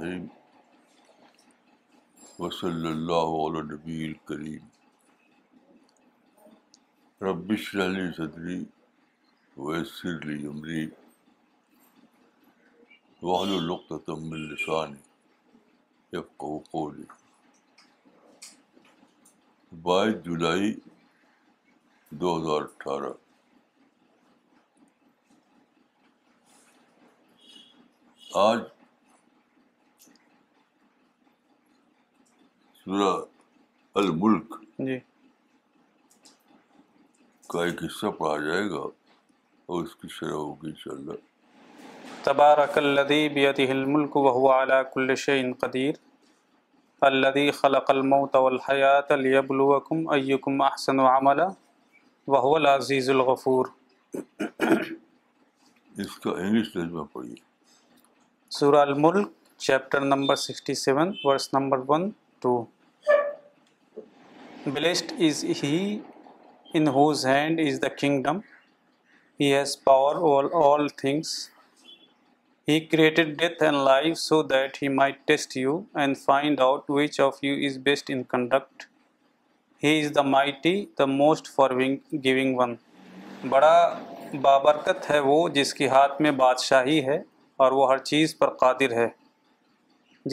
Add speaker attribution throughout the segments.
Speaker 1: الرحیم وصلی اللہ علیہ نبی الکریم ربش علی صدری ویسر علی عمری وحل القط تم السانی یب قولی بائیس جولائی دو ہزار اٹھارہ آج سورہ الملک
Speaker 2: جی
Speaker 1: کا ایک حصہ پڑھا جائے گا اور اس کی شرح ہوگی ان
Speaker 2: شاء اللہ تبارہ کلدی بیتی ہل ملک وہو اعلیٰ کل شعین قدیر اللہ خلق الموت تو الحیات علی ابلوکم ایم احسن و وہو العزیز الغفور
Speaker 1: اس کا انگلش ترجمہ پڑھیے
Speaker 2: سورہ الملک chapter number sixty seven verse number one two blessed is he in whose hand is the kingdom he has power over all things he created death and life so that he may test you and find out which of you is best in conduct he is the mighty the most forgiving one بڑا بابرکت ہے وہ جس کی ہاتھ میں بادشاہی ہے اور وہ ہر چیز پر قادر ہے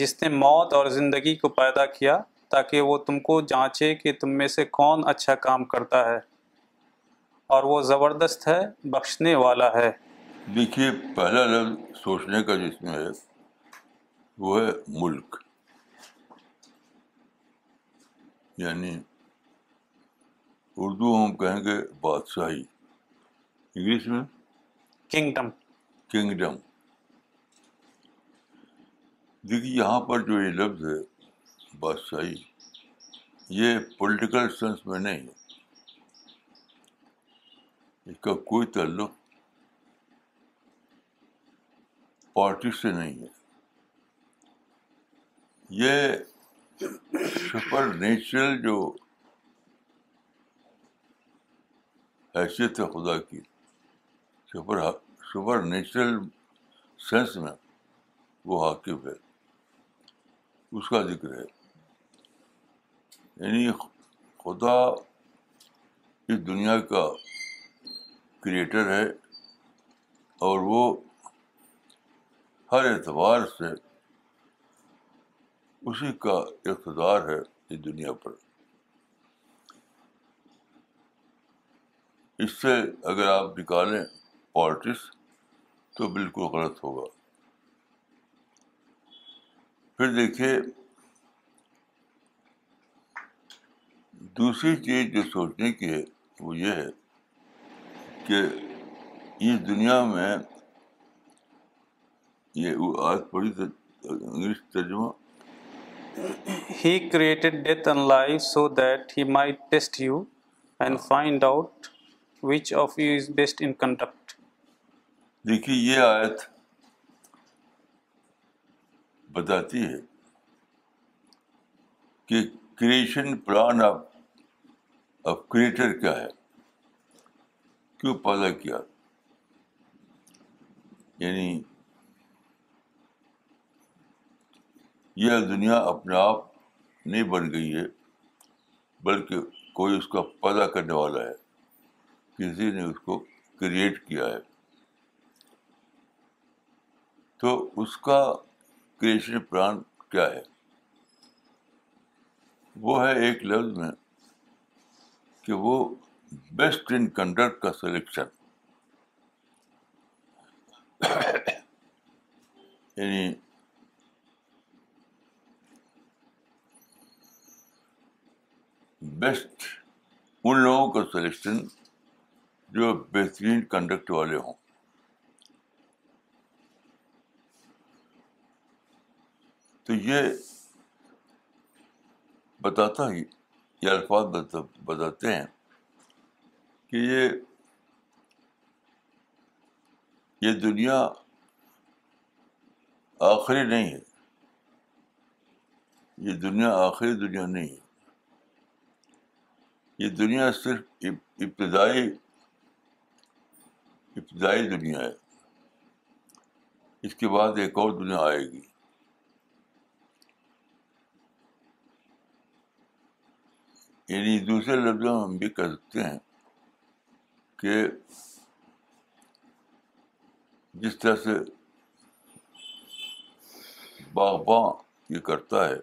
Speaker 2: جس نے موت اور زندگی کو پیدا کیا تاکہ وہ تم کو جانچے کہ تم میں سے کون اچھا کام کرتا ہے اور وہ زبردست ہے بخشنے والا ہے
Speaker 1: دیکھیے پہلا لفظ سوچنے کا جس میں ہے ہے وہ ملک یعنی اردو ہم کہیں گے بادشاہی انگلش میں
Speaker 2: کنگڈم
Speaker 1: کنگڈم دیکھیے یہاں پر جو یہ لفظ ہے بادشاہی یہ پولیٹیکل سینس میں نہیں ہے اس کا کوئی تعلق پارٹی سے نہیں ہے یہ سپر نیچرل جو حیثیت ہے خدا کی سپر سپر نیچرل سینس میں وہ حاکم ہے اس کا ذکر ہے یعنی خدا اس دنیا کا کریٹر ہے اور وہ ہر اعتبار سے اسی کا اقتدار ہے اس دنیا پر اس سے اگر آپ نکالیں پالٹکس تو بالکل غلط ہوگا پھر دیکھیے دوسری چیز جو سوچنے کی ہے وہ یہ ہے کہ اس دنیا میں یہ وہ آج پڑھی انگلش ترجمہ
Speaker 2: he created death and life so that he may test you and find out which of you is best in conduct
Speaker 1: دیکھیے یہ آیت بتاتی ہے کہ کریشن پلان آف اب کریٹر کیا ہے کیوں پیدا کیا یعنی یہ دنیا اپنے آپ نہیں بن گئی ہے بلکہ کوئی اس کا پیدا کرنے والا ہے کسی نے اس کو کریٹ کیا ہے تو اس کا کریشن پران کیا ہے وہ ہے ایک لفظ میں کہ وہ بیسٹ ان کنڈکٹ کا سلیکشن یعنی بیسٹ ان لوگوں کا سلیکشن جو بہترین کنڈکٹ والے ہوں تو یہ بتاتا ہی یہ الفاظ بتاتے ہیں کہ یہ یہ دنیا آخری نہیں ہے یہ دنیا آخری دنیا نہیں ہے یہ دنیا صرف ابتدائی ابتدائی دنیا ہے اس کے بعد ایک اور دنیا آئے گی یعنی دوسرے لفظوں میں ہم بھی کہہ سکتے ہیں کہ جس طرح سے باغباں یہ کرتا ہے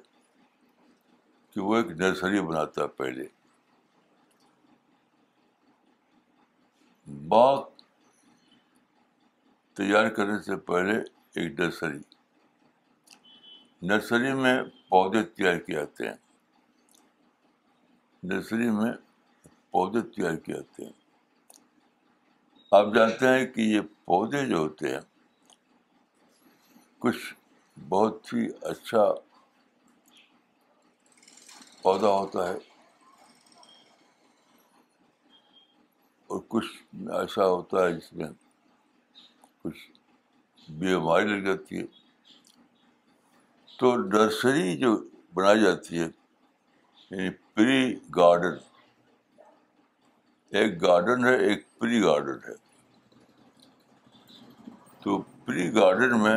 Speaker 1: کہ وہ ایک نرسری بناتا ہے پہلے باغ تیار کرنے سے پہلے ایک نرسری نرسری میں پودے تیار کیے جاتے ہیں نرسری میں پودے تیار کیے جاتے ہیں آپ جانتے ہیں کہ یہ پودے جو ہوتے ہیں کچھ بہت ہی اچھا پودا ہوتا ہے اور کچھ ایسا ہوتا ہے جس میں کچھ بیماری لگ جاتی ہے تو نرسری جو بنائی جاتی ہے یعنی پری گارڈن ایک گارڈن ہے ایک پری گارڈن ہے تو پری گارڈن میں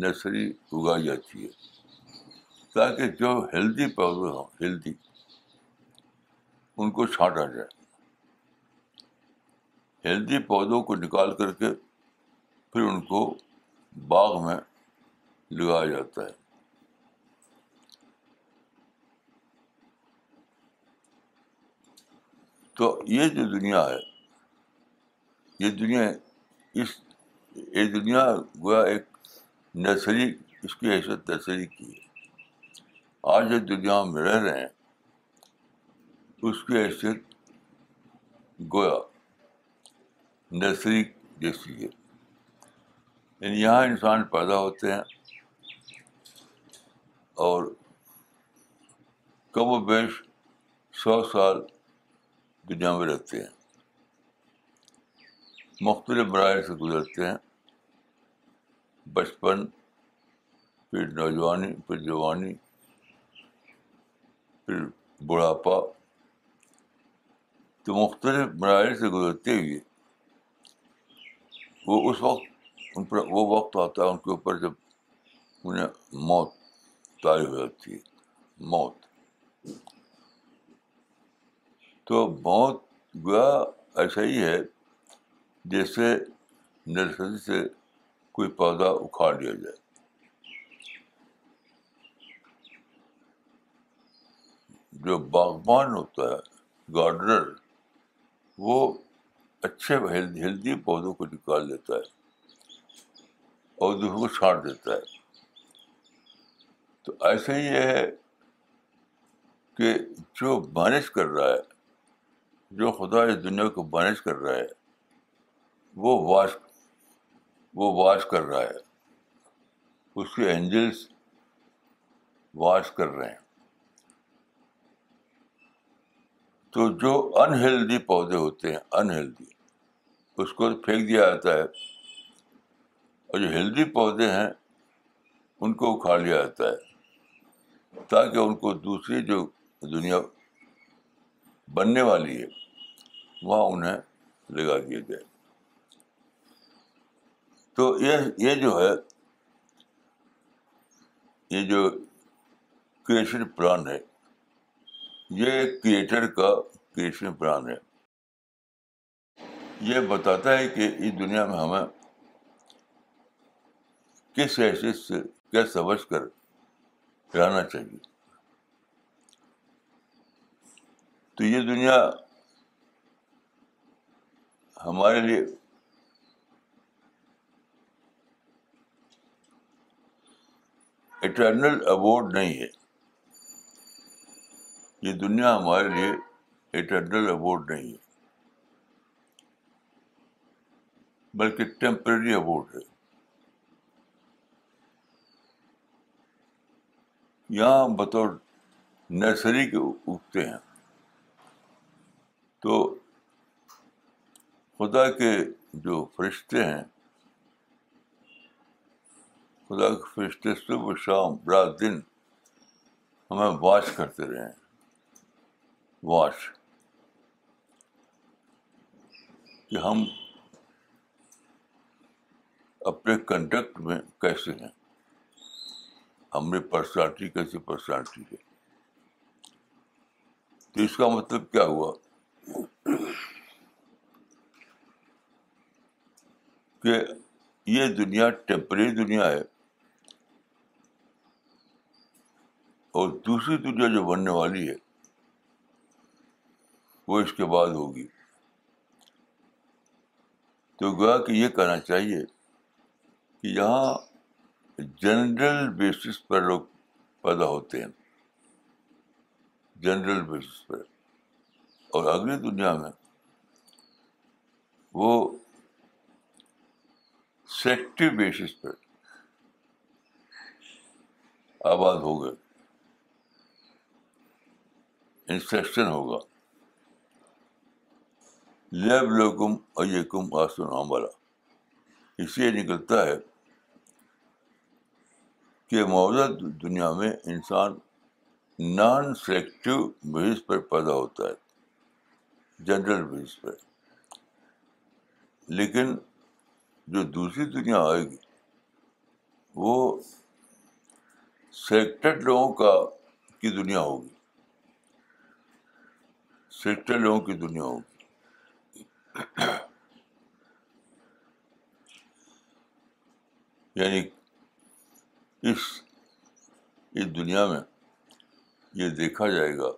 Speaker 1: نرسری اگائی جاتی ہے تاکہ جو ہیلدی پودے ہوں ہیلدی ان کو چھانٹا جائے ہیلدی پودوں کو نکال کر کے پھر ان کو باغ میں لگایا جاتا ہے تو یہ جو دنیا ہے یہ دنیا اس یہ دنیا گویا ایک نرسری اس کی حیثیت نرسری کی ہے آج جو دنیا میں رہ رہے ہیں اس کی حیثیت گویا نرسری جیسی ہے یعنی یہاں انسان پیدا ہوتے ہیں اور کم و بیش سو سال دنیا میں رہتے ہیں مختلف مراحل سے گزرتے ہیں بچپن پھر نوجوانی پھر جوانی پھر بڑھاپا تو مختلف مراحل سے گزرتے ہوئے وہ اس وقت ان پر وہ وقت آتا ہے ان کے اوپر جب انہیں موت پائے ہو جاتی ہے موت تو بہت گیا ایسا ہی ہے جیسے نرسری سے کوئی پودا اکھاڑ لیا جائے جو باغبان ہوتا ہے گارڈنر وہ اچھے ہیلدی پودوں کو نکال دیتا ہے اور دوسرے کو چھانٹ دیتا ہے تو ایسا ہی یہ ہے کہ جو مینج کر رہا ہے جو خدا اس دنیا کو مینج کر رہا ہے وہ واش وہ واش کر رہا ہے اس کے اینجلس واش کر رہے ہیں تو جو انہیلدی پودے ہوتے ہیں انہیلدی اس کو پھینک دیا جاتا ہے اور جو ہیلدی پودے ہیں ان کو اکھاڑ لیا جاتا ہے تاکہ ان کو دوسری جو دنیا بننے والی ہے وہاں انہیں لگا دیے گئے تو یہ جو ہے یہ جو کریشن پلان ہے یہ کریٹر کا کریشن پلان ہے یہ بتاتا ہے کہ اس دنیا میں ہمیں کس حیثیت سے کیا سمجھ کر رہنا چاہیے تو یہ دنیا ہمارے لیے اٹرنل اوارڈ نہیں ہے یہ دنیا ہمارے لیے اٹرنل اوارڈ نہیں ہے بلکہ ٹیمپرری اوارڈ ہے یہاں بطور نرسری کے اگتے ہیں تو خدا کے جو فرشتے ہیں خدا کے فرشتے صبح شام رات دن ہمیں واش کرتے رہے ہیں واش کہ ہم اپنے کنڈکٹ میں کیسے ہیں ہم نے پرسنالٹی کیسی پرسنالٹی ہے تو اس کا مطلب کیا ہوا کہ یہ دنیا ٹیمپری دنیا ہے اور دوسری دنیا جو بننے والی ہے وہ اس کے بعد ہوگی تو گویا کہ یہ کہنا چاہیے کہ یہاں جنرل بیسس پر لوگ پیدا ہوتے ہیں جنرل بیسس پر اور اگلی دنیا میں وہ سیکٹری بیسس پہ آباد ہو گئے انسٹرکشن ہوگا لیب لوکم ایکم آسن عمالا اس لیے نکلتا ہے کہ موجود دنیا میں انسان نان سلیکٹو بیس پر پیدا ہوتا ہے جنرل بیس پر لیکن جو دوسری دنیا آئے گی وہ سلیکٹڈ لوگوں کا کی دنیا ہوگی سلیکٹڈ لوگوں کی دنیا ہوگی یعنی اس اس دنیا میں یہ دیکھا جائے گا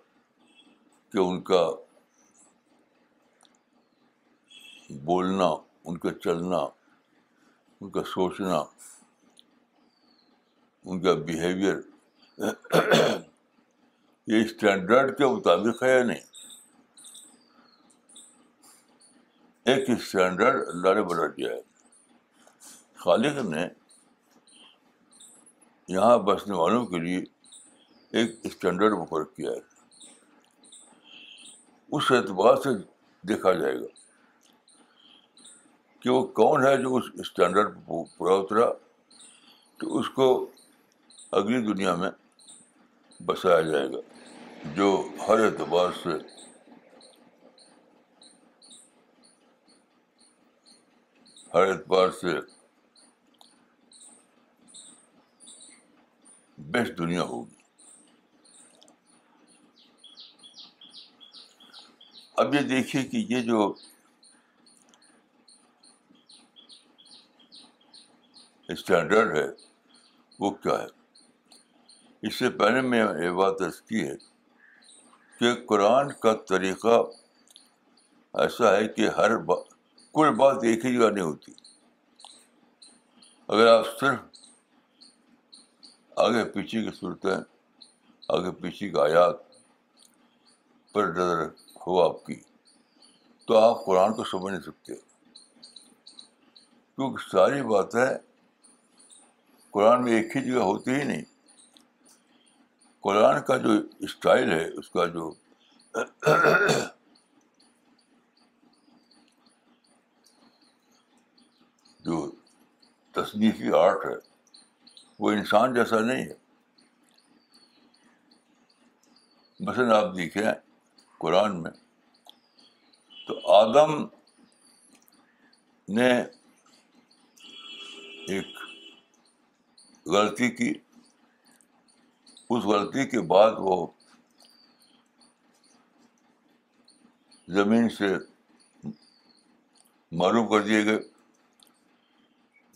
Speaker 1: کہ ان کا بولنا ان کا چلنا ان کا سوچنا ان کا بیہیویئر یہ اسٹینڈرڈ کے مطابق ہے یا نہیں ایک اسٹینڈرڈ اللہ نے بنا دیا ہے خالق نے یہاں بسنے والوں کے لیے ایک اسٹینڈرڈ مقرر کیا ہے اس اعتبار سے دیکھا جائے گا کہ وہ کون ہے جو اس اسٹینڈرڈ پورا اترا تو اس کو اگلی دنیا میں بسایا جائے گا جو ہر اعتبار سے ہر اعتبار سے بیسٹ دنیا ہوگی اب یہ دیکھیے کہ یہ جو اسٹینڈرڈ ہے وہ کیا ہے اس سے پہلے میں یہ بات ایس کی ہے کہ قرآن کا طریقہ ایسا ہے کہ ہر با کوئی بات ایک ہی جگہ نہیں ہوتی اگر آپ صرف آگے پیچھے کی صورتیں آگے پیچھے کی آیات پر نظر ہو آپ کی تو آپ قرآن کو سمجھ نہیں سکتے کیونکہ ساری باتیں قرآن میں ایک ہی جگہ ہوتی ہی نہیں قرآن کا جو اسٹائل ہے اس کا جو جو تصنیفی آرٹ ہے وہ انسان جیسا نہیں ہے مثلاً آپ دیکھیں قرآن میں تو آدم نے ایک غلطی کی اس غلطی کے بعد وہ زمین سے معلوم کر دیے گئے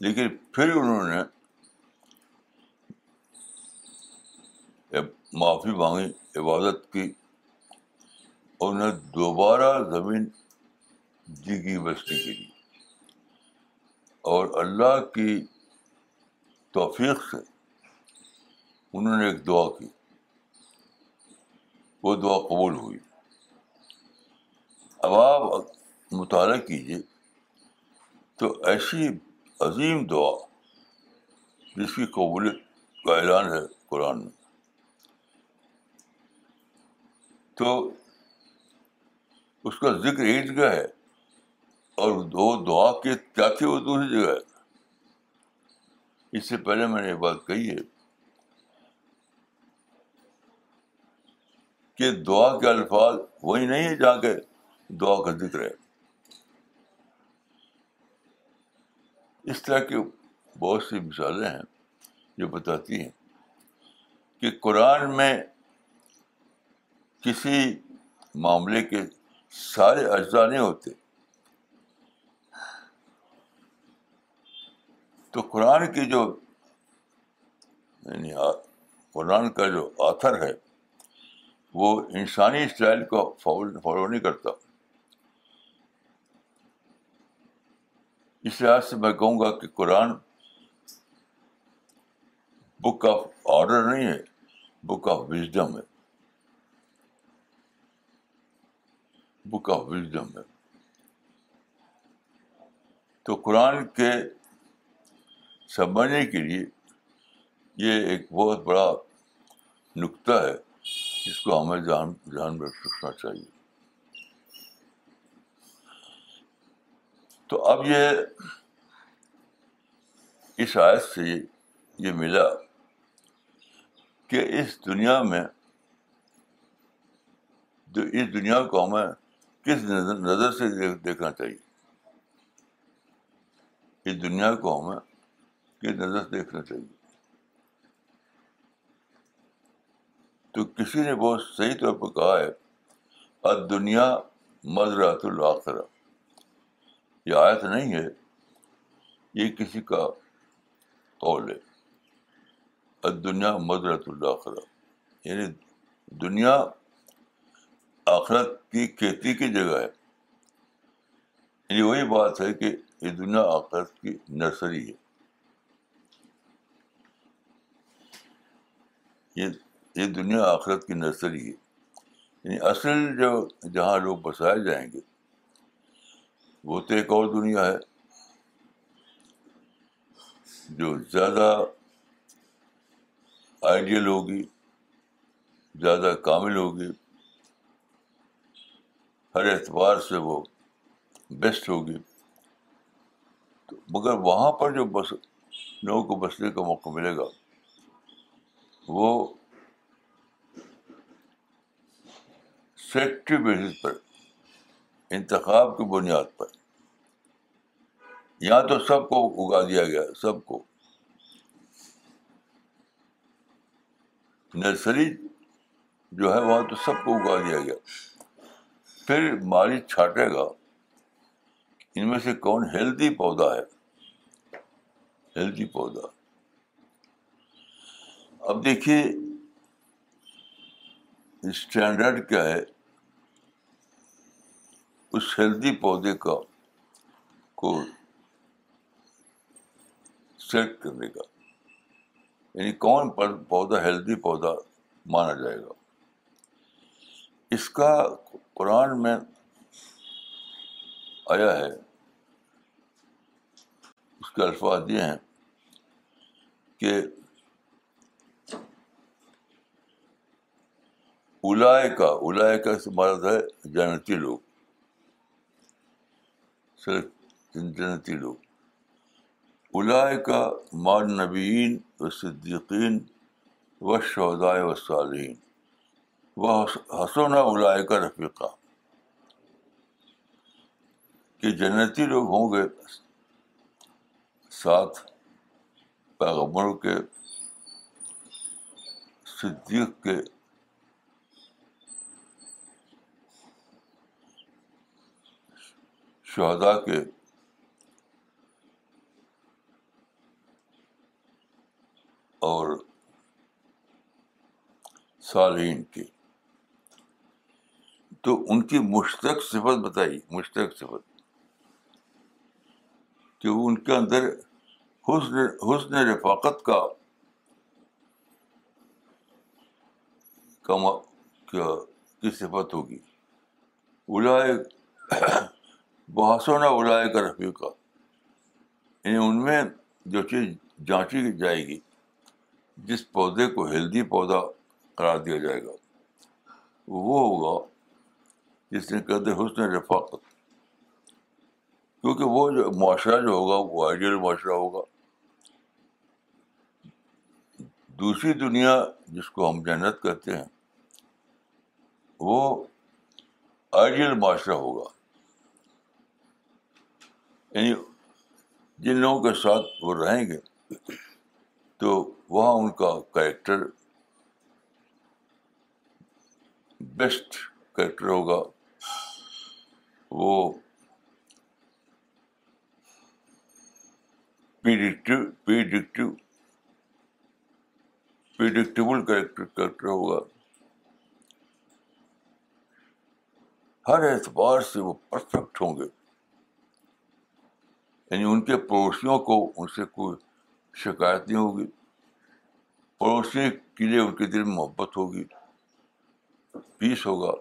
Speaker 1: لیکن پھر انہوں نے معافی مانگی عبادت کی اور انہیں دوبارہ زمین کی بستی کی اور اللہ کی توفیق سے انہوں نے ایک دعا کی وہ دعا قبول ہوئی اب آپ مطالعہ کیجیے تو ایسی عظیم دعا جس کی قبول کا اعلان ہے قرآن میں تو اس کا ذکر ایک جگہ ہے اور دو دعا کے کیا تھی وہ دوسری جگہ ہے اس سے پہلے میں نے یہ بات کہی ہے کہ دعا کے الفاظ وہی نہیں ہے جہاں کے دعا کا ذکر ہے اس طرح کی بہت سی مثالیں ہیں جو بتاتی ہیں کہ قرآن میں کسی معاملے کے سارے اجزاء نہیں ہوتے تو قرآن کی جو یعنی قرآن کا جو آتھر ہے وہ انسانی اسٹائل کو فالو نہیں کرتا اس لحاظ سے میں کہوں گا کہ قرآن بک آف آرڈر نہیں ہے بک آف وزڈم ہے بک آف وزڈم ہے تو قرآن کے سمجھنے کے لیے یہ ایک بہت بڑا نقطہ ہے جس کو ہمیں جان میں رکھنا چاہیے تو اب یہ اس آیت سے یہ ملا کہ اس دنیا میں اس دنیا کو ہمیں کس نظر سے دیکھنا چاہیے اس دنیا کو ہمیں نظر دیکھنا چاہیے تو کسی نے بہت صحیح طور پر کہا ہے دنیا مدرعت الآخرہ یہ آیت نہیں ہے یہ کسی کا قول ہے دنیا مدرت الآخرہ یعنی دنیا آخرت کی کھیتی کی جگہ ہے یعنی وہی بات ہے کہ یہ دنیا آخرت کی نرسری ہے یہ یہ دنیا آخرت کی نرسری ہی ہے یعنی اصل جو جہاں لوگ بسائے جائیں گے وہ تو ایک اور دنیا ہے جو زیادہ آئیڈیل ہوگی زیادہ کامل ہوگی ہر اعتبار سے وہ بیسٹ ہوگی تو مگر وہاں پر جو بس لوگوں کو بسنے کا موقع ملے گا وہ بیسس پر انتخاب کی بنیاد پر یہاں تو سب کو اگا دیا گیا سب کو نرسری جو ہے وہاں تو سب کو اگا دیا گیا پھر مالی چھاٹے گا ان میں سے کون ہیلدی پودا ہے ہیلدی پودا اب دیکھیے اسٹینڈرڈ کیا ہے اس ہیلدی پودے کا کو سیٹ کرنے کا یعنی کون پودا ہیلدی پودا مانا جائے گا اس کا قرآن میں آیا ہے اس کے الفاظ یہ ہیں کہ الائے کا الائے کا مرد ہے جنتی لوگ صرف جنتی لوگ الائے کا مان نبین و صدیقین و شہدائے و صالحین وہ حسون الائے کا رفیقہ کہ جنتی لوگ ہوں گے ساتھ پیغمبروں کے صدیق کے شہدا کے اور سالین کی تو ان کی مشتق صفت بتائی مشتق صفت کہ وہ ان کے اندر حسن حسن رفاقت کا کما کی صفت ہوگی الا بحثوں نہ اولائے کا رفیع یعنی ان میں جو چیز جانچی جائے گی جس پودے کو ہیلدی پودا قرار دیا جائے گا وہ ہوگا جس نے کہتے حسن رفاقت کیونکہ وہ جو معاشرہ جو ہوگا وہ آئیڈیل معاشرہ ہوگا دوسری دنیا جس کو ہم جنت کہتے ہیں وہ آئیڈیل معاشرہ ہوگا یعنی جن لوگوں کے ساتھ وہ رہیں گے تو وہاں ان کا کریکٹر بیسٹ کریکٹر ہوگا وہ کریکٹر کریکٹر ہوگا ہر اعتبار سے وہ پرفیکٹ ہوں گے یعنی ان کے پڑوسیوں کو ان سے کوئی شکایت نہیں ہوگی پڑوسی کے لیے ان کے دل میں محبت ہوگی پیس ہوگا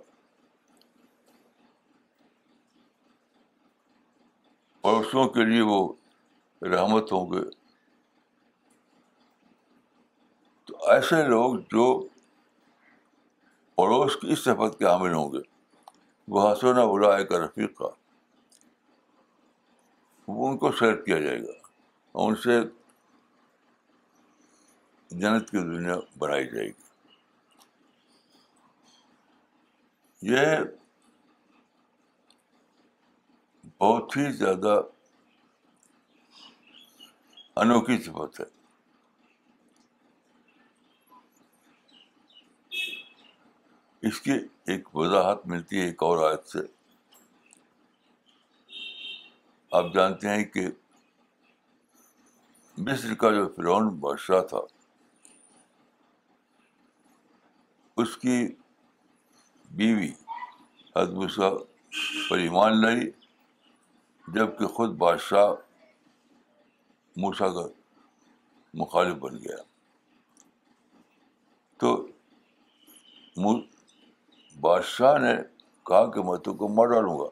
Speaker 1: پڑوسیوں کے لیے وہ رحمت ہوں گے تو ایسے لوگ جو پڑوس کی اس صفت کے عامل ہوں گے وہ حسن بلا ایک رفیق کا ان کو سیٹ کیا جائے گا اور ان سے جنت کی دنیا بنائی جائے گی یہ بہت ہی زیادہ انوکھی صفت ہے اس کی ایک وضاحت ملتی ہے ایک اور آیت سے آپ جانتے ہیں کہ مصر کا جو فرعون بادشاہ تھا اس کی بیوی پر ایمان لائی جب کہ خود بادشاہ موسا کا مخالف بن گیا تو بادشاہ نے کہا کہ میں تو کو مر ڈالوں گا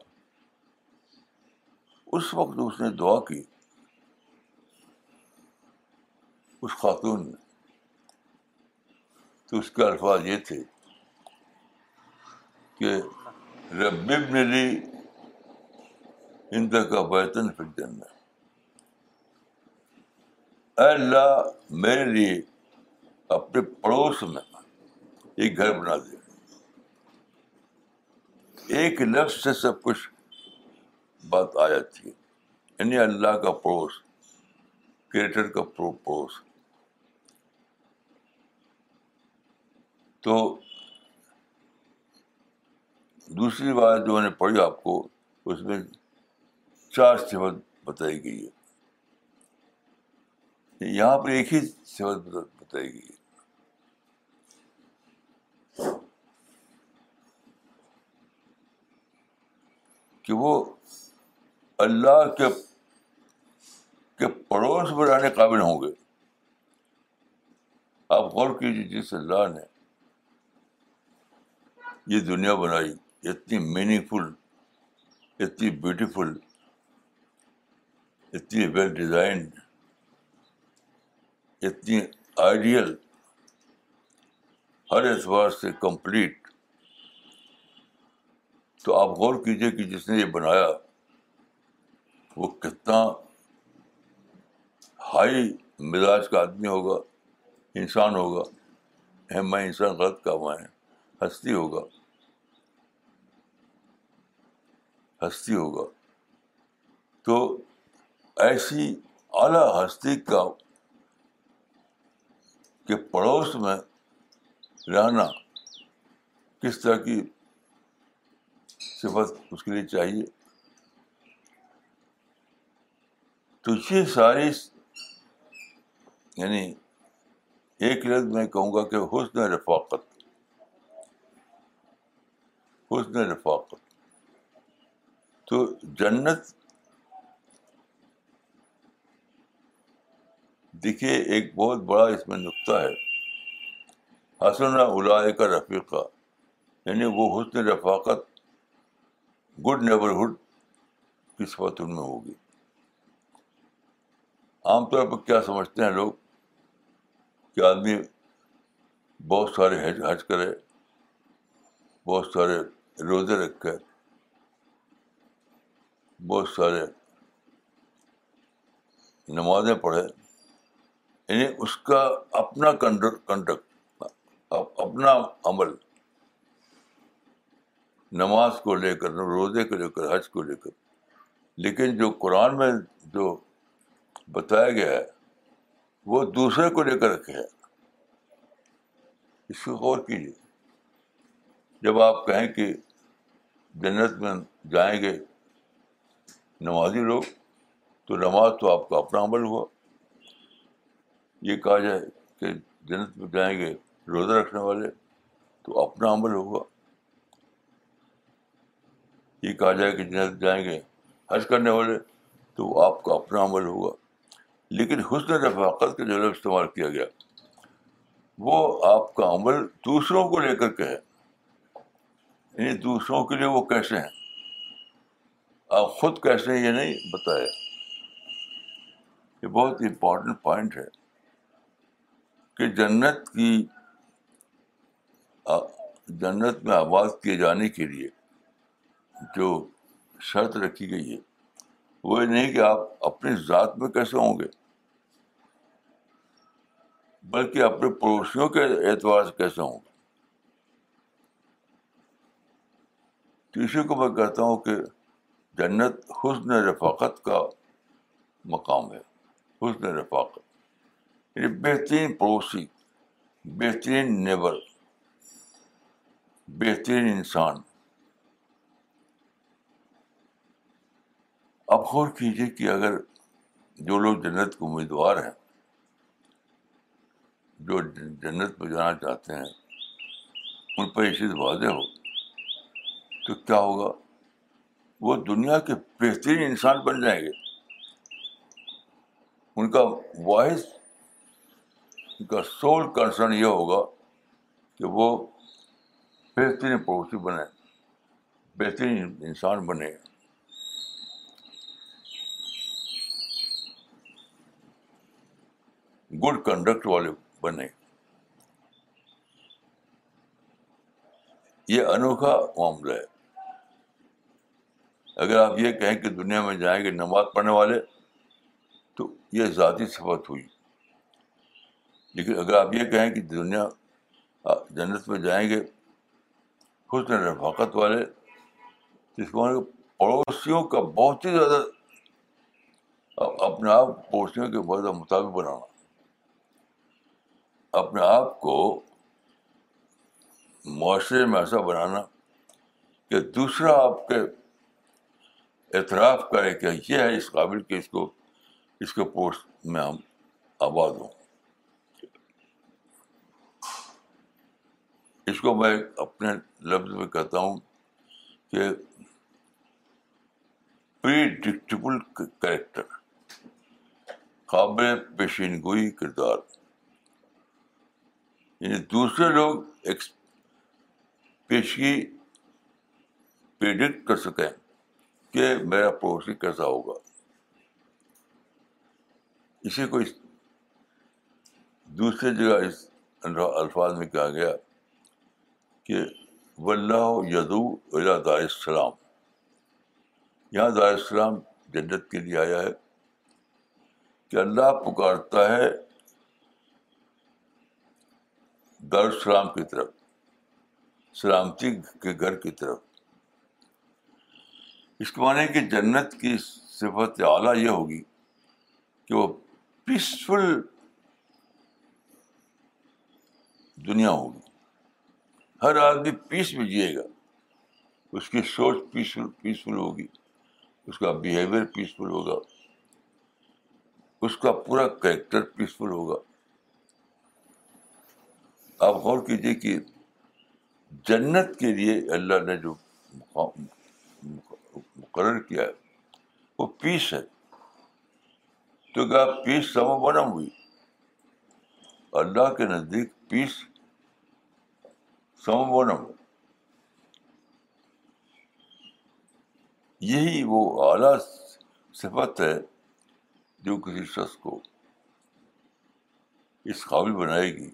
Speaker 1: اس وقت اس نے دعا کی اس اس خاتون نے تو کے الفاظ یہ تھے کہ رب نے کا بیتن پھر دے اے اللہ میرے لیے اپنے پڑوس میں ایک گھر بنا دے ایک لفظ سے سب کچھ بات آ جاتی ہے یعنی اللہ کا پڑوس کریٹر کا پڑوس تو دوسری بات جو میں نے پڑھی آپ کو اس میں چار صفت بتائی گئی ہے یہاں پر ایک ہی بتائی گئی ہے کہ وہ اللہ کے کے پڑوس میں رہنے قابل ہوں گے آپ غور کیجیے جس اللہ نے یہ دنیا بنائی اتنی میننگ فل اتنی بیوٹیفل اتنی ویل ڈیزائنڈ اتنی آئیڈیل ہر اعتبار سے کمپلیٹ تو آپ غور کیجیے کہ جس نے یہ بنایا وہ کتنا ہائی مزاج کا آدمی ہوگا انسان ہوگا ہے میں انسان غلط کا ہوا ہے ہستی ہوگا ہستی ہوگا تو ایسی اعلیٰ ہستی کا کہ پڑوس میں رہنا کس طرح کی صفت اس کے لیے چاہیے تو یہ ساری یعنی ایک لفظ میں کہوں گا کہ حسن رفاقت حسن رفاقت تو جنت دیکھیے ایک بہت بڑا اس میں نقطہ ہے حسن کا رفیقہ یعنی وہ حسن رفاقت گڈ نیبرہڈ کی صفت ان میں ہوگی عام طور پر کیا سمجھتے ہیں لوگ کہ آدمی بہت سارے حج حج کرے بہت سارے روزے رکھے بہت سارے نمازیں پڑھے یعنی اس کا اپنا کنڈکٹ اپنا عمل نماز کو لے کر روزے کو لے کر حج کو لے کر لیکن جو قرآن میں جو بتایا گیا ہے وہ دوسرے کو لے کر رکھے ہیں اس کو غور کیجیے جب آپ کہیں کہ جنت میں جائیں گے نمازی لوگ تو نماز تو آپ کا اپنا عمل ہوا یہ کہا جائے کہ جنت میں جائیں گے روزہ رکھنے والے تو اپنا عمل ہوا یہ کہا جائے کہ جنت جائیں گے حج کرنے والے تو آپ کا اپنا عمل ہوا لیکن حسن رفاقت کا جو لفظ استعمال کیا گیا وہ آپ کا عمل دوسروں کو لے کر کے ہے یعنی دوسروں کے لیے وہ کیسے ہیں آپ خود کیسے ہیں یہ نہیں بتایا یہ بہت امپورٹنٹ پوائنٹ ہے کہ جنت کی جنت میں آباد کیے جانے کے لیے جو شرط رکھی گئی ہے وہ یہ نہیں کہ آپ اپنی ذات میں کیسے ہوں گے بلکہ اپنے پڑوسیوں کے اعتبار سے کیسے ہوں گے تیسرے کو میں کہتا ہوں کہ جنت حسن رفاقت کا مقام ہے حسن رفاقت یعنی بہترین پڑوسی بہترین نیبر بہترین انسان اب غور کیجیے کہ اگر جو لوگ جنت کے امیدوار ہیں جو جنت میں جانا چاہتے ہیں ان پر ایشے واضح ہو تو کیا ہوگا وہ دنیا کے بہترین انسان بن جائیں گے ان کا واحد ان کا سول کنسرن یہ ہوگا کہ وہ بہترین پڑوسی بنے بہترین انسان بنے گڈ کنڈکٹ والے بنے یہ انوکھا معاملہ ہے اگر آپ یہ کہیں کہ دنیا میں جائیں گے نماز پڑھنے والے تو یہ ذاتی صفت ہوئی لیکن اگر آپ یہ کہیں کہ دنیا جنت میں جائیں گے حسن رفاقت والے اس کو پڑوسیوں کا بہت ہی زیادہ اپنے آپ پڑوسیوں کے زیادہ مطابق بنانا اپنے آپ کو معاشرے میں ایسا بنانا کہ دوسرا آپ کے اعتراف کرے کہ یہ ہے اس قابل کہ اس کو اس کے پوسٹ میں ہم آباد ہوں اس کو میں اپنے لفظ میں کہتا ہوں کہ پری ڈکٹیبل قابل پیشین گوئی کردار یعنی دوسرے لوگ ایک پیشگی پریڈکٹ کر سکیں کہ میرا پڑوسی کیسا ہوگا اسی کو دوسرے جگہ اس الفاظ میں کہا گیا کہ اللہ یدو دار السلام یہاں دار السلام جنت کے لیے آیا ہے کہ اللہ پکارتا ہے گر سلام کی طرف سلامتی کے گھر کی طرف اس کے معنی کہ جنت کی صفت اعلیٰ یہ ہوگی کہ وہ پیسفل دنیا ہوگی ہر آدمی پیس میں جیے گا اس کی سوچ پیسفل پیسفل ہوگی اس کا بیہیویئر پیسفل ہوگا اس کا پورا کریکٹر پیسفل ہوگا آپ غور کیجیے کہ جنت کے لیے اللہ نے جو مقرر کیا ہے وہ پیس ہے تو کیا پیس بنا ہوئی اللہ کے نزدیک پیس ہوئی یہی وہ اعلیٰ صفت ہے جو کسی شخص کو اس قابل بنائے گی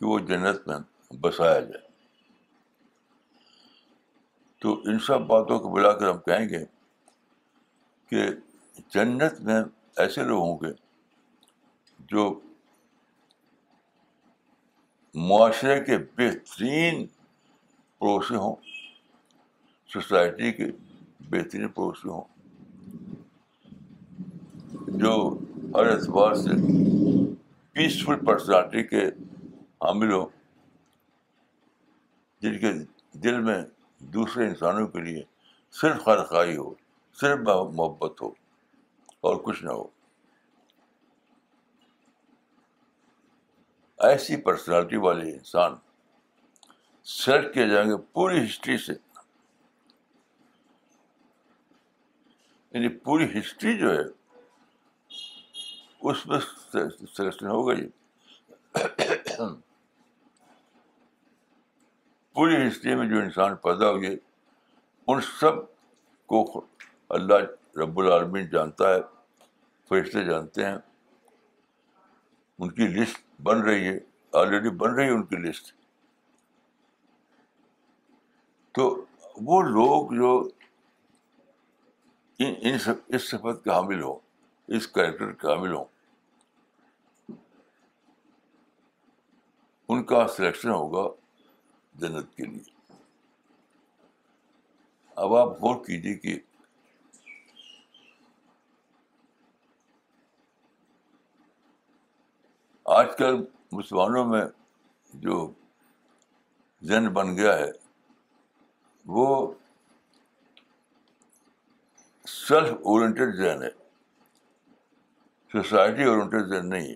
Speaker 1: کہ وہ جنت میں بسایا جائے تو ان سب باتوں کو بلا کر ہم کہیں گے کہ جنت میں ایسے لوگ ہوں گے جو معاشرے کے بہترین پڑوسی ہوں سوسائٹی کے بہترین پڑوسی ہوں جو ہر اعتبار سے پیسفل پرسنالٹی کے حامل ہوں جن کے دل میں دوسرے انسانوں کے لیے صرف خرخائی ہو صرف محبت ہو اور کچھ نہ ہو ایسی پرسنالٹی والے انسان سلیکٹ کیے جائیں گے پوری ہسٹری سے یعنی پوری ہسٹری جو ہے اس میں سلیکشن ہو گئی جی۔ پوری ہسٹری میں جو انسان پیدا ہوئے ان سب کو اللہ رب العالمین جانتا ہے فرشتے جانتے ہیں ان کی لسٹ بن رہی ہے آلریڈی بن رہی ہے ان کی لسٹ تو وہ لوگ جو ان سب اس صفت کے حامل ہوں اس کریکٹر کے حامل ہوں ان کا سلیکشن ہوگا جنت کے لیے اب آپ غور کیجیے کہ آج کل مسلمانوں میں جو زین بن گیا ہے وہ سیلف اورینٹیڈ ہے سوسائٹی اورینٹیڈ نہیں ہے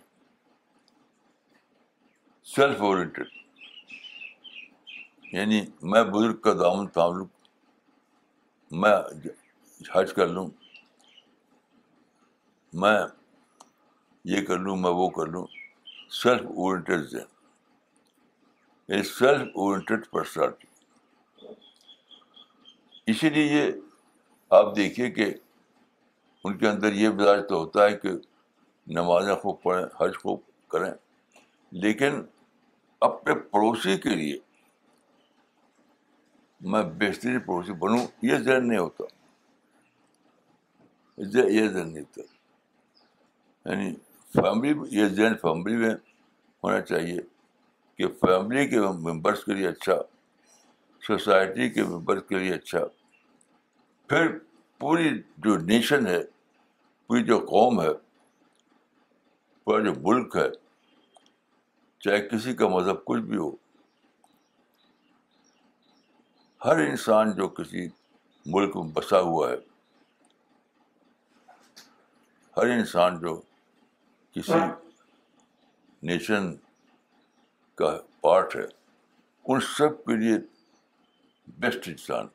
Speaker 1: سیلف اورینٹیڈ یعنی میں بزرگ کا دامن لوں میں حج کر لوں میں یہ کر لوں میں وہ کر لوں سیلف اورینٹیڈ یعنی سیلف اورینٹیڈ پرسنالٹی اسی لیے آپ دیکھیے کہ ان کے اندر یہ مزاج تو ہوتا ہے کہ نمازیں خوب پڑھیں حج خوب کریں لیکن اپنے پڑوسی کے لیے میں بہترین پڑوسی بنوں یہ ذہن نہیں ہوتا یہ ذہن نہیں ہوتا یعنی فیملی یہ ذہن فیملی میں ہونا چاہیے کہ فیملی کے ممبرس کے لیے اچھا سوسائٹی کے ممبرس کے لیے اچھا پھر پوری جو نیشن ہے پوری جو قوم ہے پورا جو ملک ہے چاہے کسی کا مذہب کچھ بھی ہو ہر انسان جو کسی ملک میں بسا ہوا ہے ہر انسان جو کسی نیشن کا پارٹ ہے ان سب کے لیے بیسٹ انسان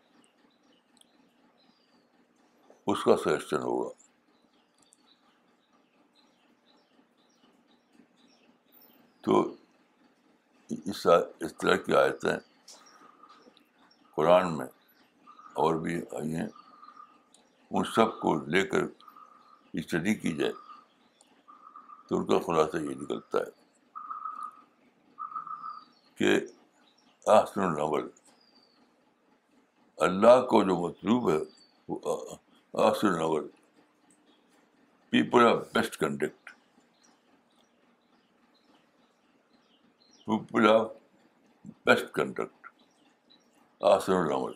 Speaker 1: اس کا سجیشن ہوگا تو اس طرح کی آیتیں قرآن میں اور بھی آئی ہیں ان سب کو لے کر اسٹڈی کی جائے تو ان کا خلاصہ یہ نکلتا ہے کہ آسن العمل اللہ کو جو مطلوب ہے وہ آسن العمل people are best conduct people of best conduct آسر العمل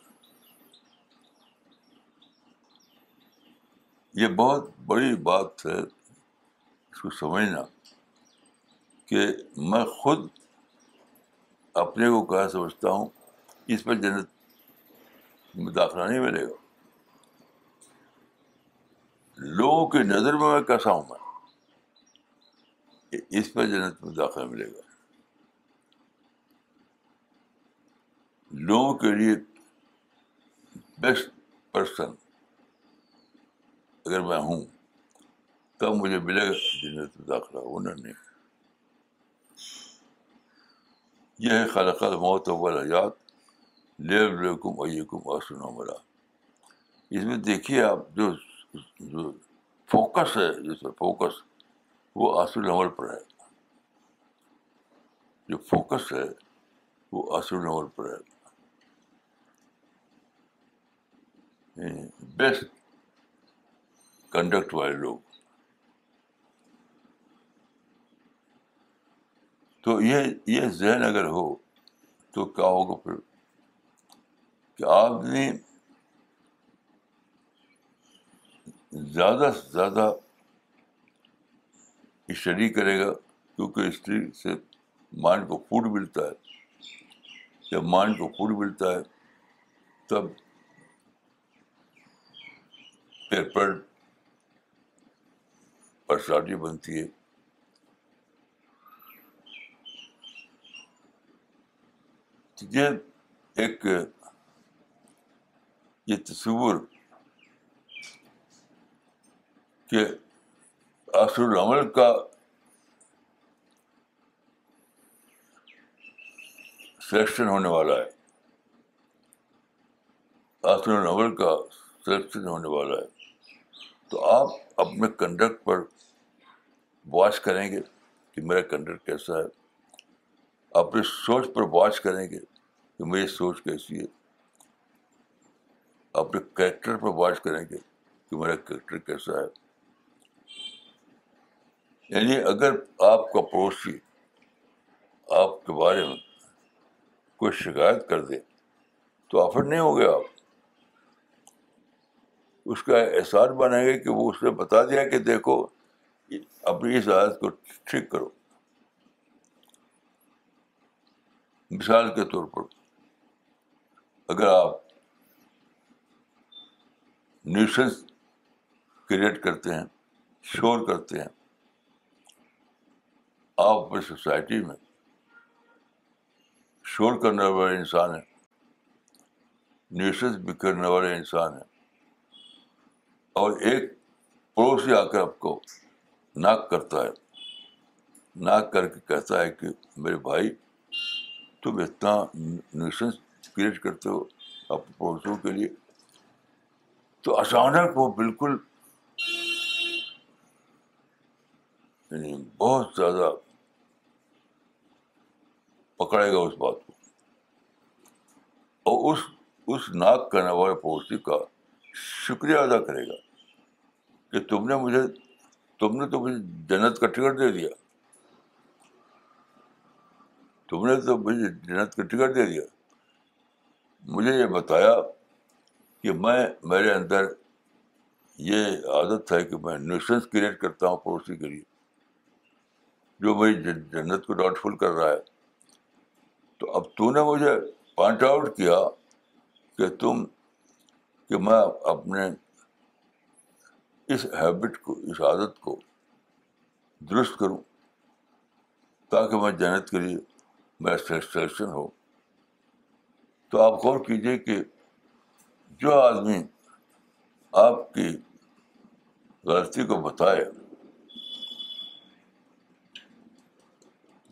Speaker 1: یہ بہت بڑی بات ہے اس کو سمجھنا کہ میں خود اپنے کو کہا سمجھتا ہوں اس پر جنت میں داخلہ نہیں ملے گا لوگوں کی نظر میں میں کیسا ہوں میں اس پر جنت میں داخلہ ملے گا لوگوں کے لیے بیسٹ پرسن اگر میں ہوں تب مجھے ملے گا میں داخلہ ہونا نہیں یہ ہے موت حیات لیب لیکم ایکم آسو نمرا اس میں دیکھیے آپ جو فوکس ہے جس پر فوکس وہ آصو عمل پر ہے جو فوکس ہے وہ آصو عمل پر ہے بیسٹ کنڈکٹ والے لوگ تو یہ یہ ذہن اگر ہو تو کیا ہوگا پھر کہ آپ نے زیادہ سے زیادہ اسٹڈی کرے گا کیونکہ اسٹڈی سے مائنڈ کو فوڈ ملتا ہے جب مائنڈ کو فوڈ ملتا ہے تب پیپر پر شادی بنتی ہے یہ ایک یہ تصور کہ اصل العمل کا سلیکشن ہونے والا ہے آسر العمل کا سلیکشن ہونے والا ہے تو آپ اپنے کنڈکٹ پر واچ کریں گے کہ میرا کنڈکٹ کیسا ہے اپنی سوچ پر واچ کریں گے کہ میری سوچ کیسی ہے اپنے کریکٹر پر واچ کریں گے کہ میرا کریکٹر کیسا ہے یعنی اگر آپ کا پڑوسی آپ کے بارے میں کوئی شکایت کر دے تو آفر نہیں ہو گیا آپ اس کا احساس بنائیں گے کہ وہ اس نے بتا دیا کہ دیکھو اپنی اس عادت کو ٹھیک کرو مثال کے طور پر اگر آپ نیوسنس کریٹ کرتے ہیں شور کرتے ہیں آپ اپنی سوسائٹی میں شور کرنے والے انسان ہیں بھی کرنے والے انسان ہیں اور ایک پڑوسی آ کر آپ کو ناک کرتا ہے ناک کر کے کہتا ہے کہ میرے بھائی تم اتنا نیوسنس کریٹ کرتے ہو اپنے پڑوسیوں کے لیے تو اچانک وہ بالکل یعنی بہت زیادہ پکڑے گا اس بات کو اور اس اس ناک کرنے والے پڑوسی کا شکریہ ادا کرے گا کہ تم نے مجھے تم نے تو مجھے جنت کا ٹکٹ دے دیا تم نے تو مجھے جنت کا ٹکٹ دے دیا مجھے یہ بتایا کہ میں میرے اندر یہ عادت ہے کہ میں نیوشنس کریٹ کرتا ہوں پڑوسی کے لیے جو میری جنت کو ڈاؤٹ فل کر رہا ہے تو اب تو نے مجھے پوائنٹ آؤٹ کیا کہ تم کہ میں اپنے اس ہیبٹ کو اس عادت کو درست کروں تاکہ میں جنت کے لیے میرا سیٹسفیکشن ہو تو آپ غور کیجیے کہ جو آدمی آپ کی غلطی کو بتائے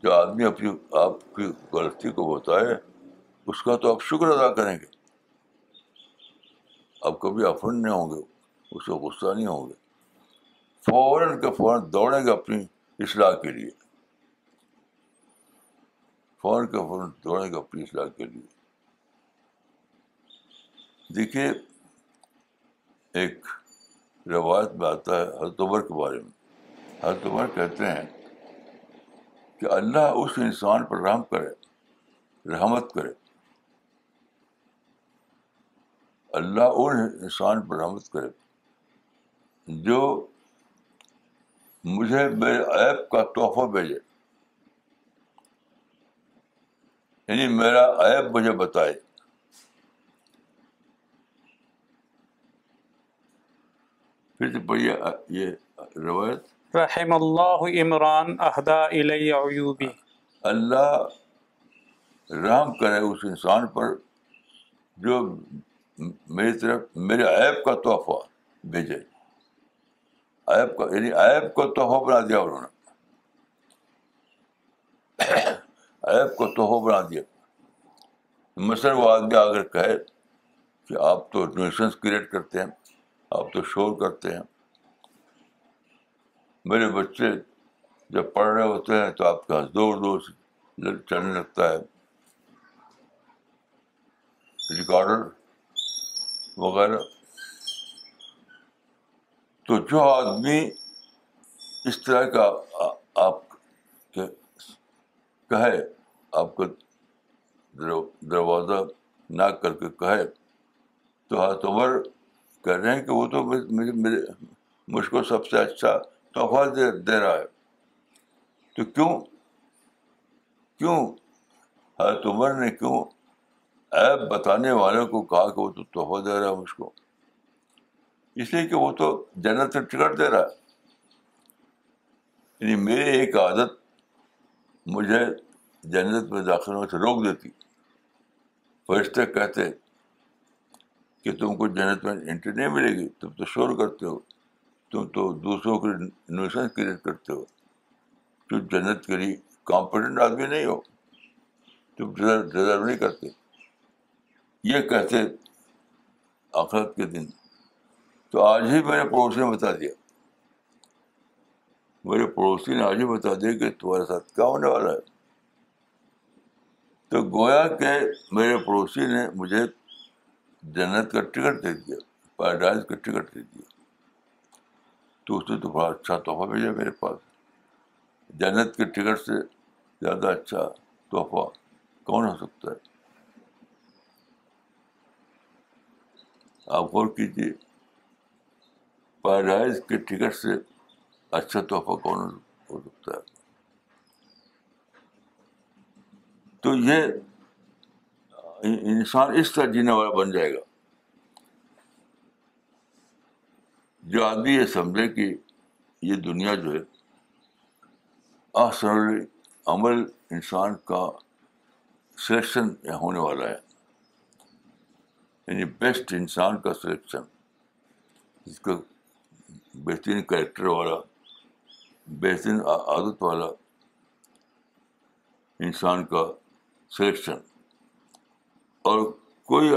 Speaker 1: جو آدمی اپنی آپ کی غلطی کو بتائے اس کا تو آپ شکر ادا کریں گے آپ کبھی افنڈ نہیں ہوں گے اس کو غصہ نہیں ہوں گے فوراً کے فوراً دوڑیں گے اپنی اصلاح کے لیے فوراً فوراً کے دوڑیں گے اپنی اصلاح کے لیے دیکھیے ایک روایت میں آتا ہے ہر عمر کے بارے میں ہر عمر کہتے ہیں کہ اللہ اس انسان پر رحم کرے رحمت کرے اللہ ان انسان پر رحمت کرے جو مجھے میرے ایپ کا تحفہ بھیجے یعنی میرا ایپ مجھے بتائے پھر پڑھیے یہ روایت
Speaker 2: رحم اللہ عمران اہدا
Speaker 1: اللہ رحم کرے اس انسان پر جو میری طرف میرے ایپ کا تحفہ بھیجے ایپ کو یعنی ایپ کو توحفہ بنا دیا انہوں نے ایپ کو توحفہ بنا دیا مثلاً وہ آدمی اگر کہے کہ آپ تو نیوشنس کریٹ کرتے ہیں آپ تو شور کرتے ہیں میرے بچے جب پڑھ رہے ہوتے ہیں تو آپ کا دور دور سے چلنے لگتا ہے ریکارڈر وغیرہ تو جو آدمی اس طرح کا آپ کہے آپ کو دروازہ نہ کر کے کہے تو ہاتھ عمر کہہ رہے ہیں کہ وہ تو میرے مجھ کو سب سے اچھا تحفہ دے دے رہا ہے تو کیوں کیوں حضرت عمر نے کیوں ایپ بتانے والوں کو کہا کہ وہ تو تحفہ دے رہا ہے مجھ کو اس لیے کہ وہ تو جنت سے ٹکٹ دے رہا یعنی میری ایک عادت مجھے جنت میں داخل ہونے سے روک دیتی فرشتے کہتے کہ تم کو جنت میں انٹری نہیں ملے گی تم تو شور کرتے ہو تم تو دوسروں کے لیے کریٹ کرتے ہو تم جنت کے لیے کمپٹنٹ آدمی نہیں ہو تم ڈیزرو نہیں کرتے یہ کہتے آخرت کے دن تو آج ہی میرے پڑوسی نے بتا دیا میرے پڑوسی نے آج ہی بتا دیا کہ تمہارے ساتھ کیا ہونے والا ہے تو گویا کے میرے پڑوسی نے مجھے جنت کا ٹکٹ دے دیا پیراڈائز کا ٹکٹ دے دیا تو اس نے تو بڑا اچھا تحفہ بھیجا میرے پاس جنت کے ٹکٹ سے زیادہ اچھا تحفہ کون ہو سکتا ہے آپ غور کیجیے کے ٹکٹ سے اچھا تحفہ کون ہو سکتا ہے تو یہ انسان اس طرح جینے والا بن جائے گا جو آدمی یہ سمجھے کہ یہ دنیا جو ہے اصل عمل انسان کا سلیکشن ہونے والا ہے یعنی بیسٹ انسان کا سلیکشن جس بہترین کریکٹر والا بہترین عادت والا انسان کا سلیکشن اور کوئی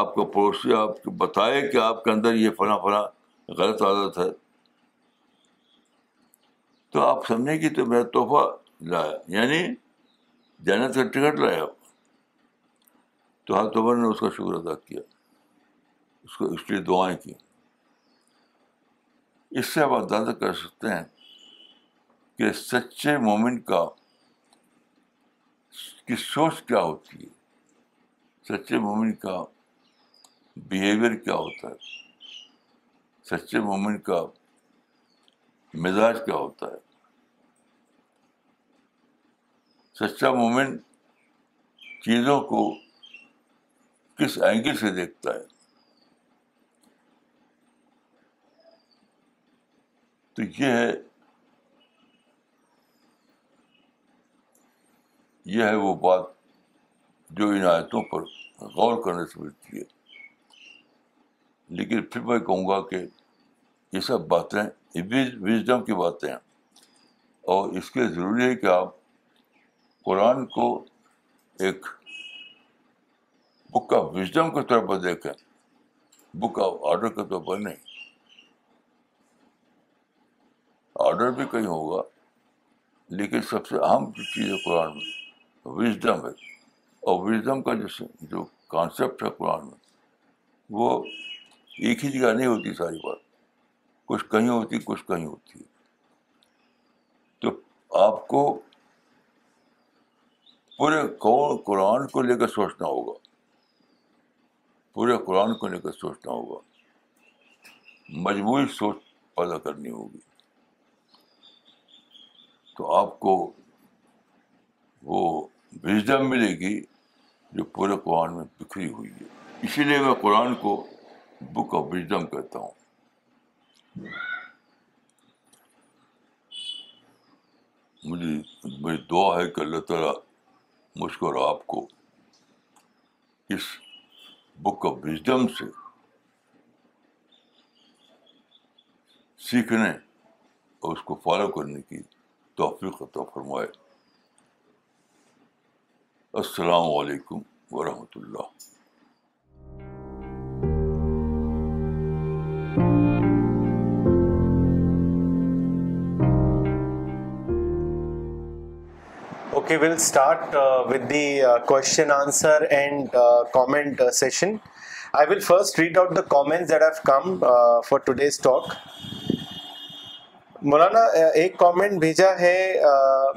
Speaker 1: آپ کا پڑوسی آپ کو بتائے کہ آپ کے اندر یہ فلاں فلاں غلط عادت ہے تو آپ سمجھیں گے تو میرا تحفہ لایا یعنی جنت کا ٹکٹ لایا تو ہاتھ نے اس کا شکر ادا کیا اس کو اس لیے دعائیں کی اس سے آپ اندازہ کر سکتے ہیں کہ سچے مومنٹ کا کی سوچ کیا ہوتی ہے سچے مومنٹ کا بیہیویئر کیا ہوتا ہے سچے مومنٹ کا مزاج کیا ہوتا ہے سچا مومنٹ چیزوں کو کس اینگل سے دیکھتا ہے تو یہ ہے یہ ہے وہ بات جو ان آیتوں پر غور کرنے سے ملتی ہے لیکن پھر میں کہوں گا کہ یہ سب باتیں وزڈم کی باتیں ہیں اور اس کے ضروری ہے کہ آپ قرآن کو ایک بک آف وزڈم کے طور پر دیکھیں بک آف آرڈر کے طور پر نہیں آڈر بھی کہیں ہوگا لیکن سب سے اہم جو چیز ہے قرآن میں وزڈم ہے اور وزڈم کا جو کانسیپٹ ہے قرآن میں وہ ایک ہی جگہ نہیں ہوتی ساری بات کچھ کہیں ہوتی کچھ کہیں ہوتی ہے تو آپ کو پورے قرآن کو لے کر سوچنا ہوگا پورے قرآن کو لے کر سوچنا ہوگا مجموعی سوچ پیدا کرنی ہوگی تو آپ کو وہ وزڈم ملے گی جو پورے قرآن میں بکھری ہوئی ہے اسی لیے میں قرآن کو بک آف وزڈم کہتا ہوں مجھے میری دعا ہے کہ اللہ تعالیٰ مجھ کو اور آپ کو اس بک آف وزڈم سے سیکھنے اور اس کو فالو کرنے کی توفیق عطا فرمائے السلام علیکم
Speaker 3: و رحمت اللہ okay we'll start with the Q answer and comment session I will first read out the comment come for today talk مولانا ایک کامنٹ بھیجا ہے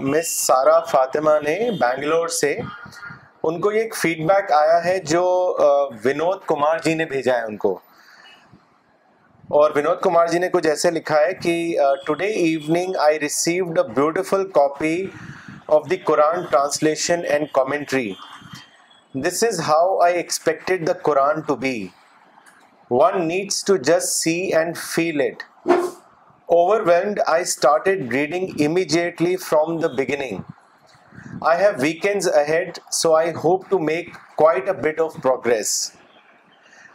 Speaker 3: مس سارا فاطمہ نے بینگلور سے ان کو یہ ایک فیڈ بیک آیا ہے جو ونود کمار جی نے بھیجا ہے ان کو اور ونود کمار جی نے کچھ ایسے لکھا ہے کہ today evening I received a beautiful copy of the Quran translation and commentary this is how I expected the Quran to be one needs to just see and feel it Overwhelmed, I started reading immediately from the beginning. I have weekends ahead, so I hope to make quite a bit of progress.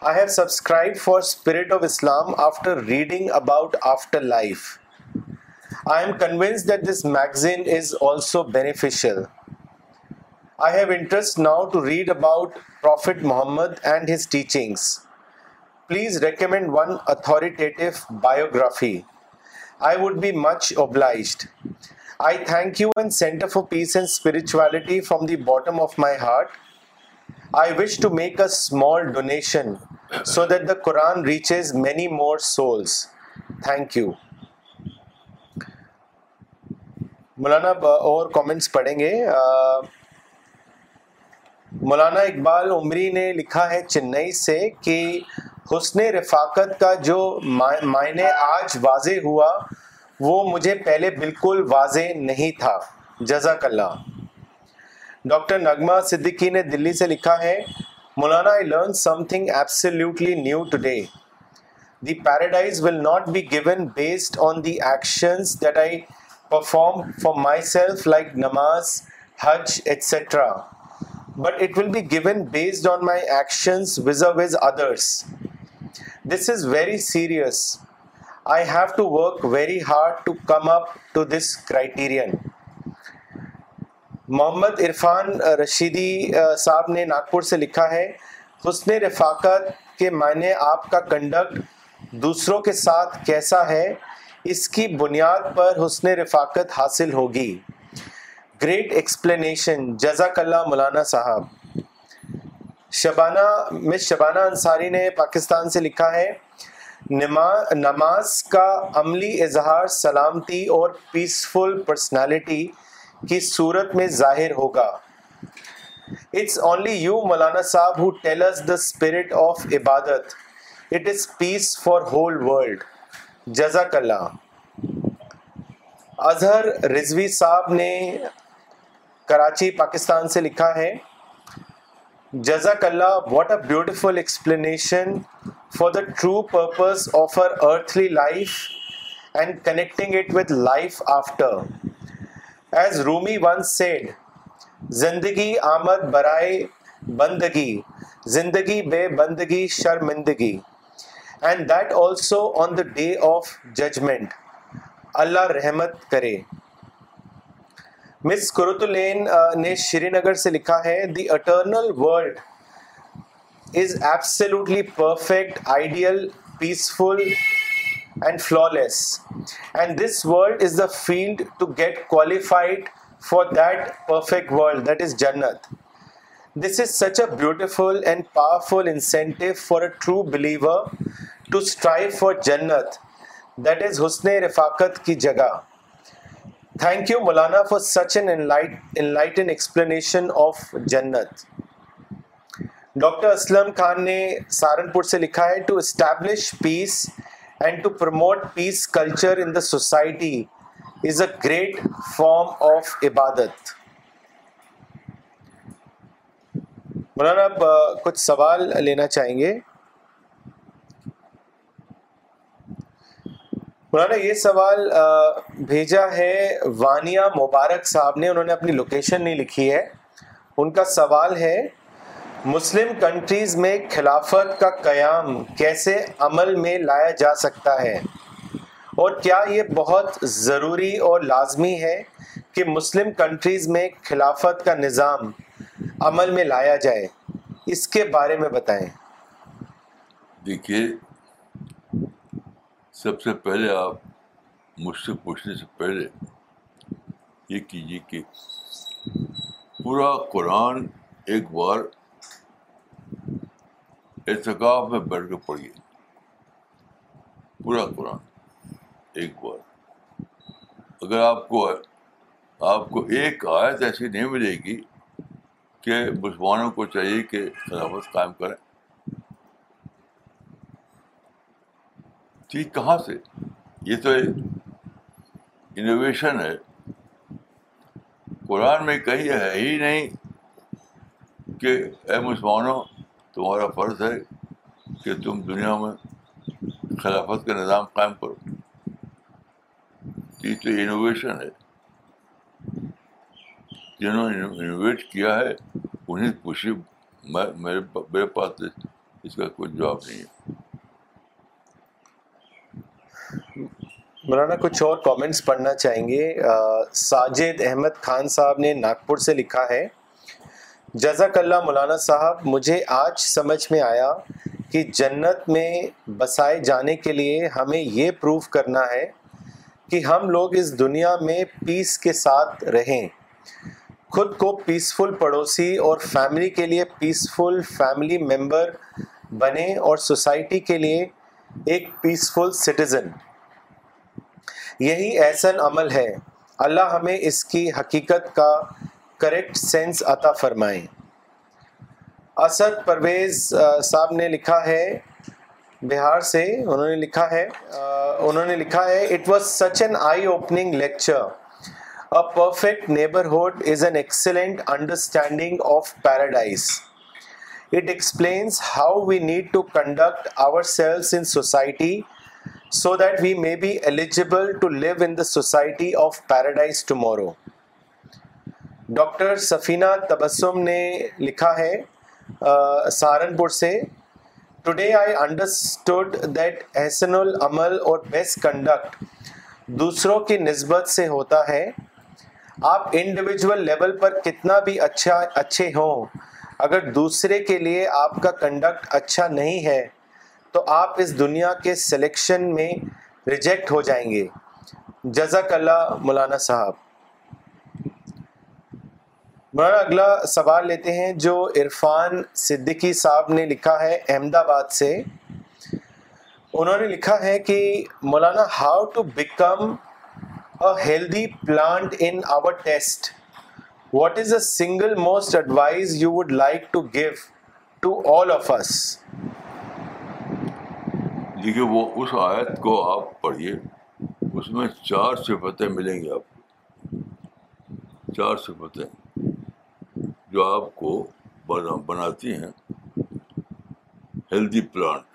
Speaker 3: I have subscribed for Spirit of Islam after reading about afterlife. I am convinced that this magazine is also beneficial. I have interest now to read about Prophet Muhammad and his teachings. Please recommend one authoritative biography. I would be much obliged I thank you and send a small donation so that the reaches many more souls thank you Maulana اور comments پڑھیں گے مولانا اقبال عمری نے لکھا ہے چنئی سے کہ حسن رفاقت کا جو معنی آج واضح ہوا وہ مجھے پہلے بالکل واضح نہیں تھا جزاک اللہ ڈاکٹر نغمہ صدیقی نے دلی سے لکھا ہے مولانا I learn something absolutely new today the paradise will not be given based on the actions that I perform for myself like نماز حج etcetera but it will be given based on my actions وزرو with others this is very serious I have to work very hard to come up to this criterion Muhammad Irfan Rashidi صاحب نے ناگپور سے لکھا ہے حسن رفاقت کے معنی آپ کا کنڈکٹ دوسروں کے ساتھ کیسا ہے اس کی بنیاد پر حسن رفاقت حاصل ہوگی گریٹ ایکسپلینیشن جزاک اللہ مولانا صاحب شبانہ مس شبانہ انصاری نے پاکستان سے لکھا ہے نماز کا عملی اظہار سلامتی اور پیسفل پرسنالٹی کی صورت میں ظاہر ہوگا اٹس اونلی یو مولانا صاحب who tells the spirit of عبادت it is peace for whole world جزاک اللہ اظہر رضوی صاحب نے کراچی پاکستان سے لکھا ہے جزاک اللہ what a beautiful explanation for the true purpose of our earthly life and connecting it with life after as Rumi once said زندگی آمد برائے بندگی زندگی بے بندگی شرمندگی and that also on the day of judgment اللہ رحمت کرے مس الین uh, نے شری نگر سے لکھا ہے the eternal world is absolutely perfect ideal peaceful and flawless and this world is the field to get qualified for that perfect world that is جنت this is such a beautiful and powerful incentive for a true believer to strive for جنت that is حسن رفاقت کی جگہ thank you Maulana for such and explanation of جنت doctor Aslam Khan نے سہارنپور سے لکھا ہے to establish peace and to promote peace culture in the society is a great form of عبادت مولانا آپ کچھ سوال لینا چاہیں گے مولانا یہ سوال بھیجا ہے وانیہ مبارک صاحب نے انہوں نے اپنی لوکیشن نہیں لکھی ہے ان کا سوال ہے مسلم کنٹریز میں خلافت کا قیام کیسے عمل میں لایا جا سکتا ہے اور کیا یہ بہت ضروری اور لازمی ہے کہ مسلم کنٹریز میں خلافت کا نظام عمل میں لایا جائے اس کے بارے میں بتائیں
Speaker 1: دیکھیے سب سے پہلے آپ مجھ سے پوچھنے سے پہلے یہ کیجیے کہ پورا قرآن ایک بار اعتکاف میں بیٹھ کے پڑھیے پورا قرآن ایک بار اگر آپ کو آپ کو ایک آیت ایسی نہیں ملے گی کہ مسلمانوں کو چاہیے کہ خلافت قائم کریں کہاں سے یہ تو انوویشن ہے قرآن میں کہیں ہے ہی نہیں کہ اے مسلمانوں تمہارا فرض ہے کہ تم دنیا میں خلافت کا نظام قائم کرو یہ تو انوویشن ہے جنہوں نے انوویٹ کیا ہے انہیں خوشی میرے پاس اس کا کوئی جواب نہیں ہے
Speaker 3: مولانا کچھ اور کامنٹس پڑھنا چاہیں گے ساجد احمد خان صاحب نے ناگپور سے لکھا ہے جزاک اللہ مولانا صاحب مجھے آج سمجھ میں آیا کہ جنت میں بسائے جانے کے لیے ہمیں یہ پروف کرنا ہے کہ ہم لوگ اس دنیا میں پیس کے ساتھ رہیں خود کو پیسفل پڑوسی اور فیملی کے لیے پیسفل فیملی ممبر بنیں اور سوسائٹی کے لیے ایک پیسفل سٹیزن یہی احسن عمل ہے اللہ ہمیں اس کی حقیقت کا کریکٹ سینس عطا فرمائیں اسد پرویز صاحب نے لکھا ہے بہار سے انہوں نے لکھا ہے انہوں نے لکھا ہے it was such an eye opening lecture a perfect neighbourhood is an excellent understanding of paradise it explains how we need to conduct ourselves in society so that we may be eligible to live in the society of paradise tomorrow doctor Safina Tabassum نے لکھا ہے سہارنپور سے today I understood that احسن العمل اور best conduct دوسروں کی نسبت سے ہوتا ہے آپ انڈیویجول لیول پر کتنا بھی اچھا اچھے ہوں اگر دوسرے کے لیے آپ کا کنڈکٹ اچھا نہیں ہے تو آپ اس دنیا کے سلیکشن میں ریجیکٹ ہو جائیں گے جزاک اللہ مولانا صاحب مولانا اگلا سوال لیتے ہیں جو عرفان صدیقی صاحب نے لکھا ہے احمد آباد سے انہوں نے لکھا ہے کہ مولانا how to become healthy plant in our test what is a single most advise you would like to give to all of us
Speaker 1: دیکھیے وہ اس آیت کو آپ پڑھیے اس میں چار صفتیں ملیں گی آپ کو چار صفتیں جو آپ کو بنا بناتی ہیں ہیلدی پلانٹ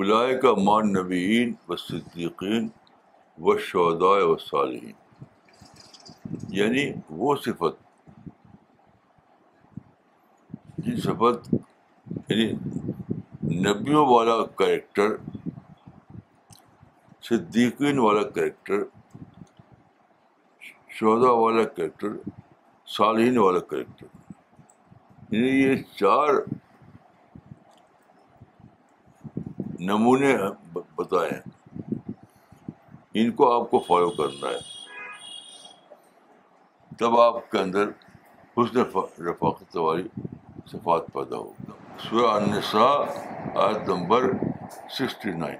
Speaker 1: الائے کا مان نبین و صدیقین و شودائے و صالحین یعنی وہ صفت جن صفت یعنی نبیوں والا کریکٹر صدیقین والا کریکٹر شہدا والا کریکٹر صالحین والا کریکٹر یعنی یہ چار نمونے بتائے ہیں ان کو آپ کو فالو کرنا ہے تب آپ کے اندر حسن رفاقت والی صفات پیدا ہو سورہ النساء آیت نمبر سکسٹی نائن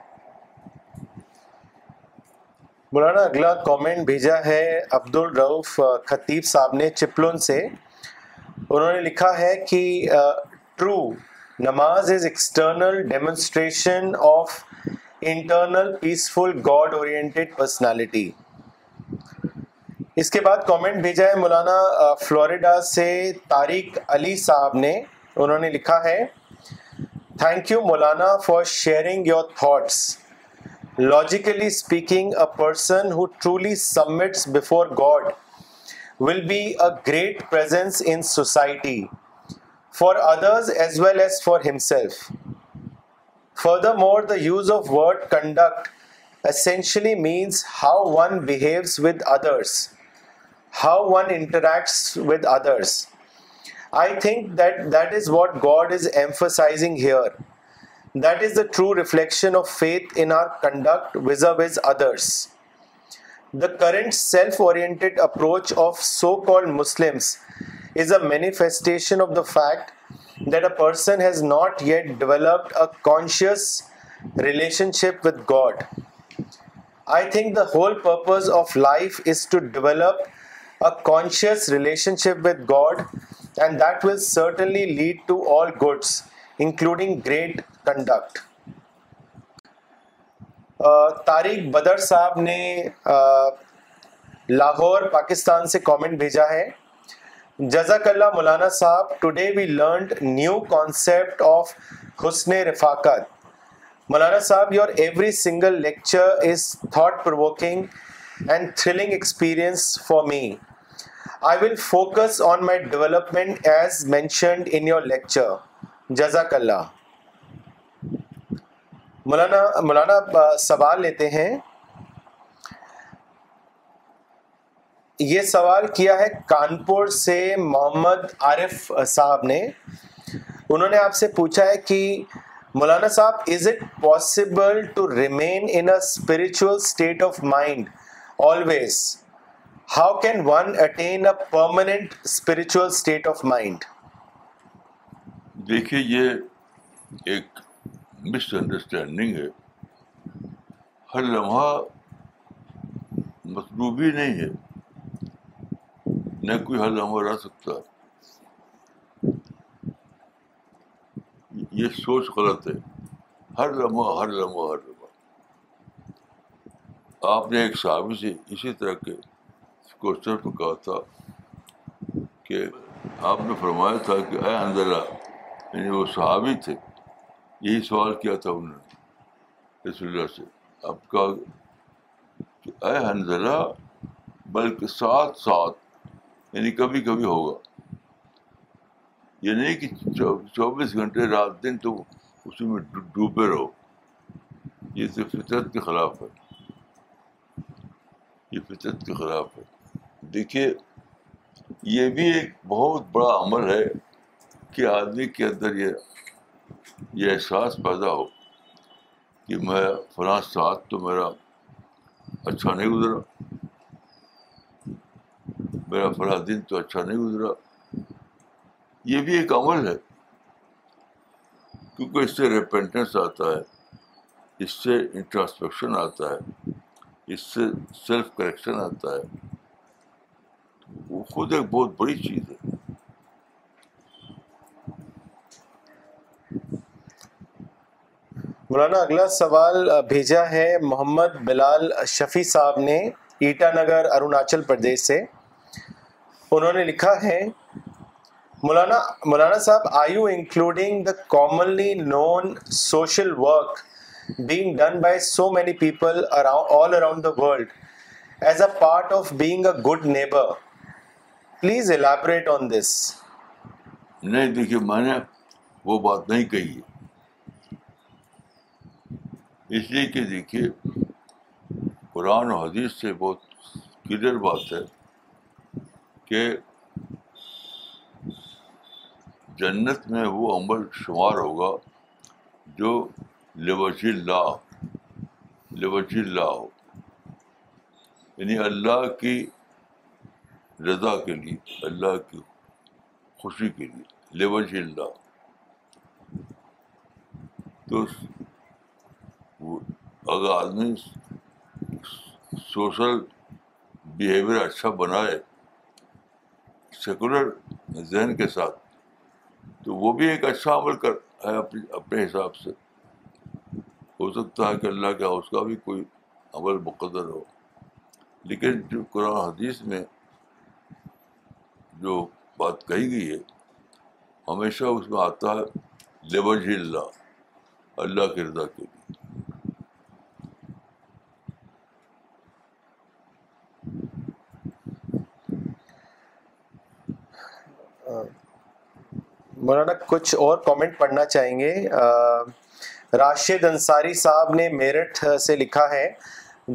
Speaker 3: مولانا اگلا کومنٹ بھیجا ہے عبد الرعف خطیب صاحب نے چپلون سے انہوں نے لکھا ہے کہ ٹرو نماز is external demonstration of internal peaceful God oriented personality اس کے بعد کومنٹ بھیجا ہے مولانا فلوریڈا سے طارق علی صاحب نے انہوں نے لکھا ہے thank you Maulana for sharing your thoughts logically speaking a person who truly submits before God will be a great presence in society for others as well as for himself furthermore the use of word conduct essentially means how one behaves with others how one interacts with others. I think that is what God is emphasizing here. That is the true reflection of faith in our conduct vis-a-vis others. The current self-oriented approach of so-called Muslims is a manifestation of the fact that a person has not yet developed a conscious relationship with God. I think the whole purpose of life is to develop a conscious relationship with God, and that will certainly lead to all goods, including great conduct. Conduct Tariq Badr صاحب نے لاہور پاکستان سے comment بھیجا ہے جزاک اللہ Maulana sahab today we learned new concept of حسن رفاقت Maulana sahab your every single lecture is thought provoking and thrilling experience for me I will focus on my development as mentioned in your lecture جزاک اللہ مولانا مولانا سوال لیتے ہیں یہ سوال کیا ہے کانپور سے محمد عارف صاحب نے انہوں نے آپ سے پوچھا ہے کہ مولانا صاحب is it possible to remain in spiritual state of mind always how can one attain a permanent spiritual state of mind
Speaker 1: دیکھیے یہ ایک مس انڈرسٹینڈنگ ہے ہر لمحہ مطلوبی نہیں ہے نہ کوئی ہر لمحہ رہ سکتا یہ سوچ غلط ہے ہر لمحہ ہر لمحہ ہر لمحہ آپ نے ایک صحابی سے اسی طرح کے کوشچن پہ کہا تھا کہ آپ نے فرمایا تھا کہ اے اندرا یعنی وہ صحابی تھے یہی سوال کیا تھا انہوں نے رسول اللہ سے آپ کہا کہ اے حنظلہ بلکہ ساتھ ساتھ یعنی کبھی کبھی ہوگا یہ نہیں کہ چوبیس گھنٹے رات دن تو اسی میں ڈوبے رہو یہ تو فطرت کے خلاف ہے یہ فطرت کے خلاف ہے دیکھیے یہ بھی ایک بہت بڑا عمل ہے کہ آدمی کے اندر یہ یہ احساس پیدا ہو کہ میں فلاں ساتھ تو میرا اچھا نہیں گزرا میرا فلاں دن تو اچھا نہیں گزرا یہ بھی ایک عمل ہے کیونکہ اس سے ریپینٹنس آتا ہے اس سے انٹراسپیکشن آتا ہے اس سے سیلف کریکشن آتا ہے وہ خود ایک بہت بڑی چیز ہے
Speaker 3: مولانا اگلا سوال بھیجا ہے محمد بلال شفی صاحب نے ایٹا نگر اروناچل پردیش سے انہوں نے لکھا ہے مولانا مولانا صاحب I you including the commonly known social work being done by so many people all around the world as a part of being a good neighbour please elaborate on this
Speaker 1: نہیں دیکھیے میں نے وہ بات نہیں کہی ہے اس لیے کہ دیکھیے قرآن و حدیث سے بہت کلیئر بات ہے کہ جنت میں وہ عمل شمار ہوگا جو لوج اللہ لوج اللہ ہو یعنی اللہ کی رضا کے لیے اللہ کی خوشی کے لیے لبھی اللہ تو اگر آدمی سوشل بیہیویئر اچھا بنائے سیکولر ذہن کے ساتھ تو وہ بھی ایک اچھا عمل کر ہے اپنے اپنے حساب سے ہو سکتا ہے کہ اللہ کے ہاں اس کا بھی کوئی عمل مقدر ہو لیکن جو قرآن حدیث میں جو بات کہی گئی ہے ہمیشہ اس میں آتا ہے لبج اللہ اللہ کے رضا کے لیے
Speaker 3: مولانا کچھ اور کامنٹ پڑھنا چاہیں گے راشد انصاری صاحب نے میرٹھ سے لکھا ہے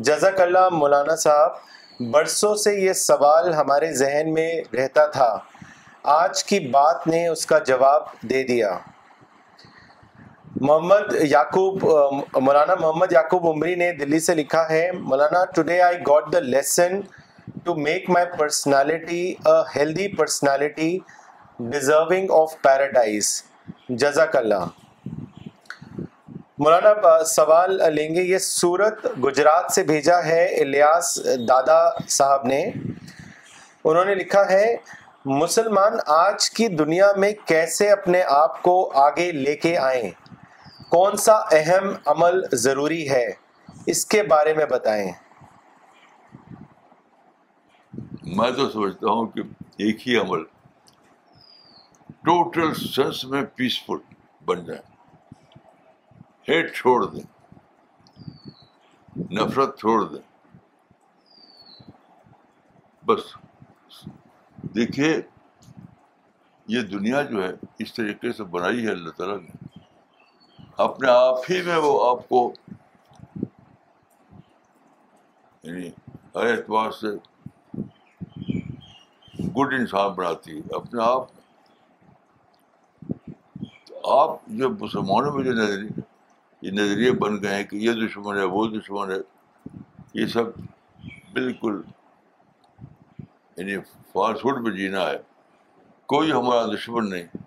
Speaker 3: جزاک اللہ مولانا صاحب برسوں سے یہ سوال ہمارے ذہن میں رہتا تھا آج کی بات نے اس کا جواب دے دیا محمد یعقوب مولانا محمد یعقوب عمری نے دلی سے لکھا ہے مولانا today I got the lesson to make my personality a healthy personality deserving of paradise جزاک اللہ مولانا سوال لیں گے یہ سورت گجرات سے بھیجا ہے الیاس دادا صاحب نے انہوں نے لکھا ہے مسلمان آج کی دنیا میں کیسے اپنے آپ کو آگے لے کے آئیں کون سا اہم عمل ضروری ہے اس کے بارے میں بتائیں
Speaker 1: میں تو سمجھتا ہوں کہ ایک ہی عمل ٹوٹل سنس میں پیسفل بن جائے ہیٹ چھوڑ دیں نفرت چھوڑ دیں بس دیکھیے یہ دنیا جو ہے اس طریقے سے بنائی ہے اللہ تعالیٰ نے اپنے آپ ہی میں وہ آپ کو یعنی ہر اعتبار سے گڈ انسان بناتی ہے اپنے آپ آپ جو مسلمانوں میں جو نظر یہ نظریے بن گئے ہیں کہ یہ دشمن ہے وہ دشمن ہے یہ سب بالکل یعنی فاسٹ فوڈ پہ جینا ہے کوئی ہمارا دشمن نہیں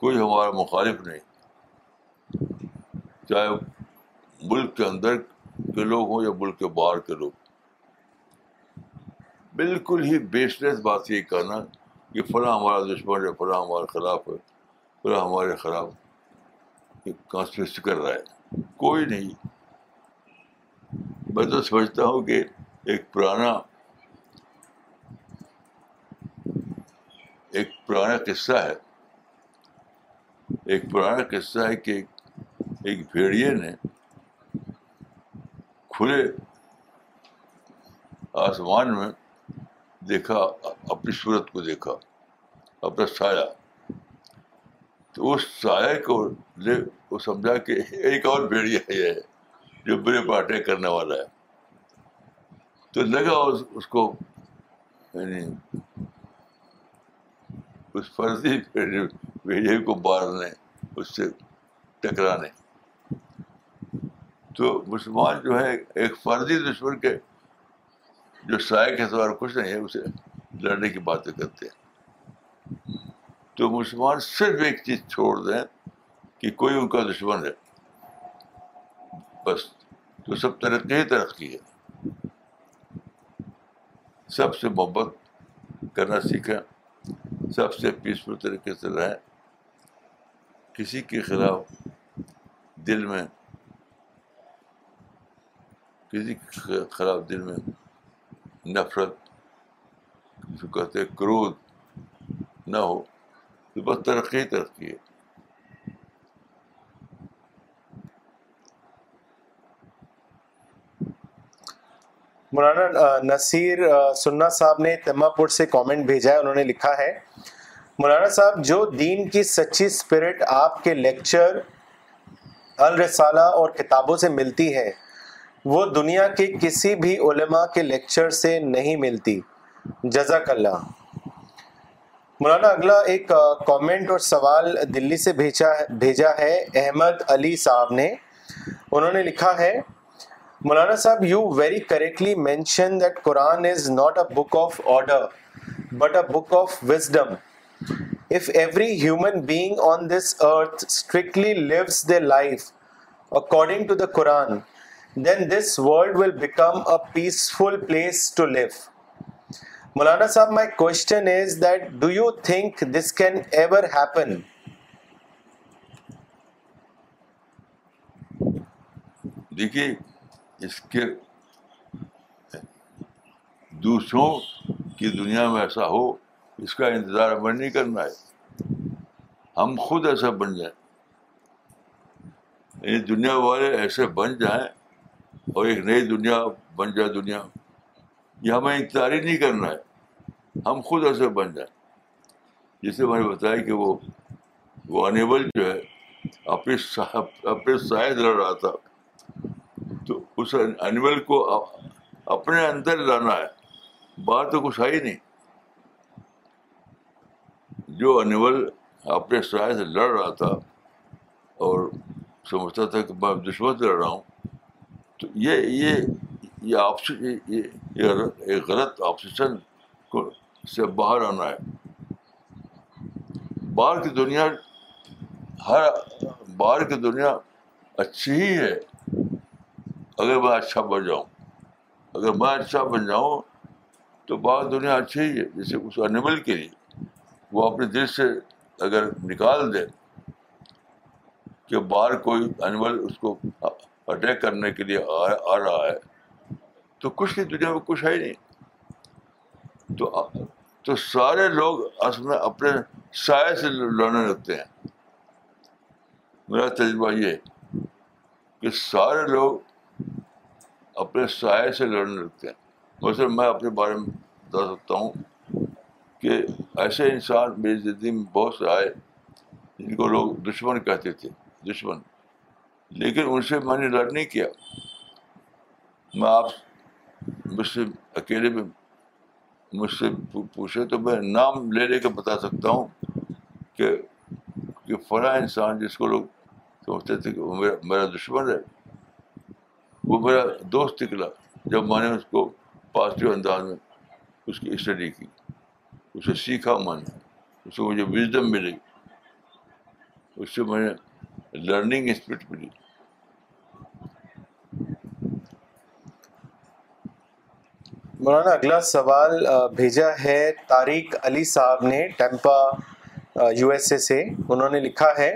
Speaker 1: کوئی ہمارا مخالف نہیں چاہے ملک کے اندر کے لوگ ہوں یا ملک کے باہر کے لوگ بالکل ہی بیسلیس بات یہ کہنا کہ فلاں ہمارا دشمن ہے فلاں ہمارے خلاف ہے فلاں ہمارے خلاف ہے کر رہا ہے کوئی نہیں میں تو سمجھتا ہوں کہ ایک پرانا ایک پرانا قصہ ہے ایک پرانا قصہ ہے کہ ایک بھیڑیے نے کھلے آسمان میں دیکھا اپنی صورت کو دیکھا اپنا سایہ تو اس سائے کو لے وہ سمجھا کہ ایک اور بھیڑیا یہ ہے جو بڑے پاٹے کرنے والا ہے تو لگا اس کو یعنی اس فرضی بھیڑیے کو مارنے اس سے ٹکرانے تو مسلمان جو ہے ایک فرضی دشمن کے جو سائے کے سوار کچھ نہیں ہے اسے لڑنے کی باتیں کرتے ہیں تو مسلمان صرف ایک چیز چھوڑ دیں کہ کوئی ان کا دشمن ہے بس تو سب ترقی ہی ترقی ہے سب سے محبت کرنا سیکھیں سب سے پیسفل طریقے سے رہیں کسی کے خلاف دل میں کسی کے خلاف دل میں نفرت کہتے کرود نہ ہو تو بس ترقی ترقی ہے
Speaker 3: مولانا نصیر صاحب نے تما پور سے کامنٹ بھیجا ہے انہوں نے لکھا ہے مولانا صاحب جو دین کی سچی اسپرٹ آپ کے لیکچر الرسالہ اور کتابوں سے ملتی ہے وہ دنیا کے کسی بھی علماء کے لیکچر سے نہیں ملتی جزاک اللہ مولانا اگلا ایک کامنٹ اور سوال دلی سے بھیجا ہے بھیجا ہے احمد علی صاحب نے انہوں نے لکھا ہے مولانا صاحب you very correctly mention that Quran is not a book of order but a book of wisdom if every human being on this earth strictly lives they life according to the Quran then this world will become a peaceful place to live مولانا صاحب my question is that do you think this can ever happen
Speaker 1: دیکھیے اس کے دوسروں کی دنیا میں ایسا ہو اس کا انتظار ہمیں نہیں کرنا ہے ہم خود ایسا بن جائیں دنیا والے ایسے بن جائیں اور ایک نئی دنیا بن جائے دنیا یہ ہمیں انتظاری نہیں کرنا ہے ہم خود ایسے بن جائیں جسے میں نے بتایا کہ وہ وہ انیبل جو ہے اپنے اپنے شاید لڑ رہا تھا تو اس انیبل کو اپنے اندر لانا ہے بات تو کچھ آئی نہیں جو انیبل اپنے شاید لڑ رہا تھا اور سمجھتا تھا کہ میں دشمن لڑ رہا ہوں تو یہ یہ یہ آپشن ہاں۔ یہ غلط آپسیشن کو سے باہر آنا ہے باہر کی دنیا ہر باہر کی دنیا اچھی ہی ہے اگر میں اچھا بن جاؤں اگر میں اچھا بن جاؤں تو باہر دنیا اچھی ہی ہے جیسے اس انیمل کے لیے وہ اپنے دل سے اگر نکال دے کہ باہر کوئی انیمل اس کو اٹیک کرنے کے لیے آ رہا ہے تو کچھ نہیں دنیا میں کچھ ہے ہی نہیں تو تو سارے لوگ اس میں اپنے سائے سے لڑنے لگتے ہیں میرا تجربہ یہ کہ سارے لوگ اپنے سائے سے لڑنے لگتے ہیں ویسے میں اپنے بارے میں بتا سکتا ہوں کہ ایسے انسان میری زندگی میں بہت سے آئے جن کو لوگ دشمن کہتے تھے دشمن لیکن ان سے میں نے لڑ نہیں کیا میں آپ مجھ سے اکیلے میں مجھ سے پوچھے تو میں نام لے لے کے بتا سکتا ہوں کہ کہ فلاں انسان جس کو لوگ سمجھتے تھے کہ وہ میرا میرا دشمن ہے وہ میرا دوست نکلا جب میں نے اس کو پازیٹیو انداز میں اس کی اسٹڈی کی اسے سیکھا میں نے اس سے مجھے وزڈم ملی اس سے میں نے لرننگ اسپرٹ ملی
Speaker 3: مولانا اگلا سوال بھیجا ہے طارق علی صاحب نے ٹیمپا یو ایس اے سے انہوں نے لکھا ہے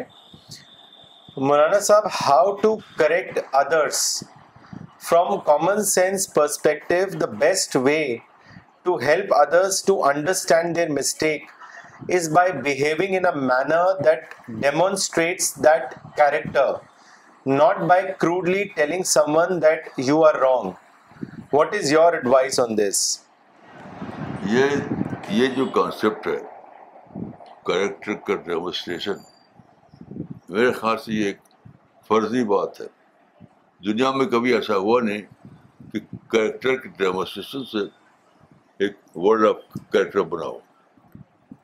Speaker 3: مولانا صاحب how to correct others from common sense perspective the best way to help others to understand their mistake is by behaving in a manner that demonstrates that character not by crudely telling someone that you are wrong what is your advice on this
Speaker 1: یہ یہ جو concept ہے character کا demonstration میرے خیال سے ایک فرضی بات ہے دنیا میں کبھی ایسا ہوا نہیں کہ کریکٹر کے ڈیمونسٹریشن سے ایک ورلڈ آف کریکٹر بناؤ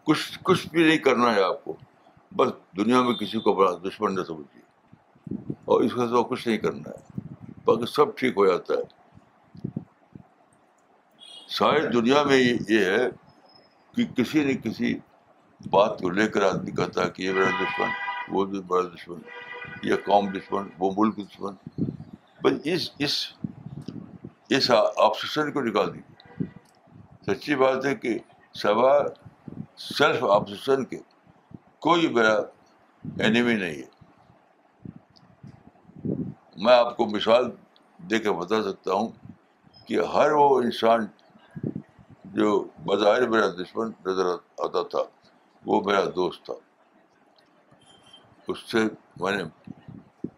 Speaker 1: کچھ کچھ بھی نہیں کرنا ہے آپ کو بس دنیا میں کسی کو بڑا دشمن نہ سمجھیے اور اس کے سوا کچھ نہیں کرنا ہے باقی سب ٹھیک ہو جاتا ہے ساری دنیا میں یہ ہے کہ کسی نہ کسی بات کو لے کر آدمی کہتا ہے کہ یہ دشمن وہ بھی بڑا دشمن یہ قوم دشمن وہ ملک دشمن بس اس اس آپسیشن کو نکال دیجیے سچی بات ہے کہ سوا سیلف آپسیشن کے کوئی بڑا اینیمی نہیں ہے میں آپ کو مثال دے کے بتا سکتا ہوں کہ ہر وہ انسان جو بظاہر میرا دشمن نظر آتا تھا وہ میرا دوست تھا اس سے میں نے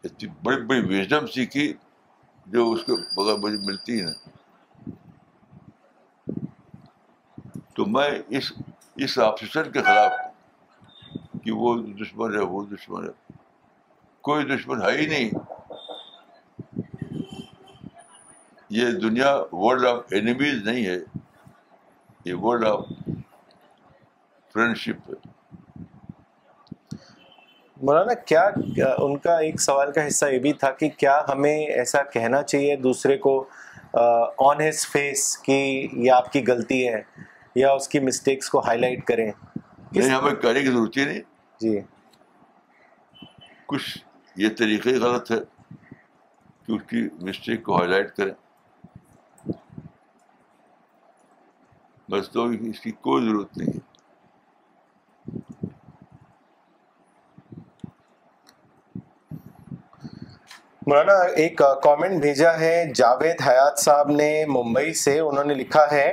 Speaker 1: اتنی بڑی بڑی وزڈم سیکھی جو اس کے بغیر مجھے ملتی نہیں تو میں اس اس آفیسر کے خلاف ہوں کہ وہ دشمن ہے وہ دشمن ہے کوئی دشمن ہے ہی نہیں یہ دنیا ورلڈ آف اینیمیز نہیں ہے یہ آف فرینڈشپ
Speaker 3: مولانا کیا ان کا ایک سوال کا حصہ یہ بھی تھا کہ کیا ہمیں ایسا کہنا چاہیے دوسرے کو آن ہز فیس کی یہ آپ کی غلطی ہے یا اس کی مسٹیکس کو ہائی لائٹ کریں
Speaker 1: نہیں ہمیں کرنے کی ضرورت ہی نہیں
Speaker 3: جی
Speaker 1: کچھ یہ طریقے غلط ہے کہ اس کی مسٹیک کو ہائی لائٹ کریں بس تو اس کی کوئی ضرورت نہیں ہے
Speaker 3: مولانا ایک کامنٹ بھیجا ہے جاوید حیات صاحب نے ممبئی سے انہوں نے لکھا ہے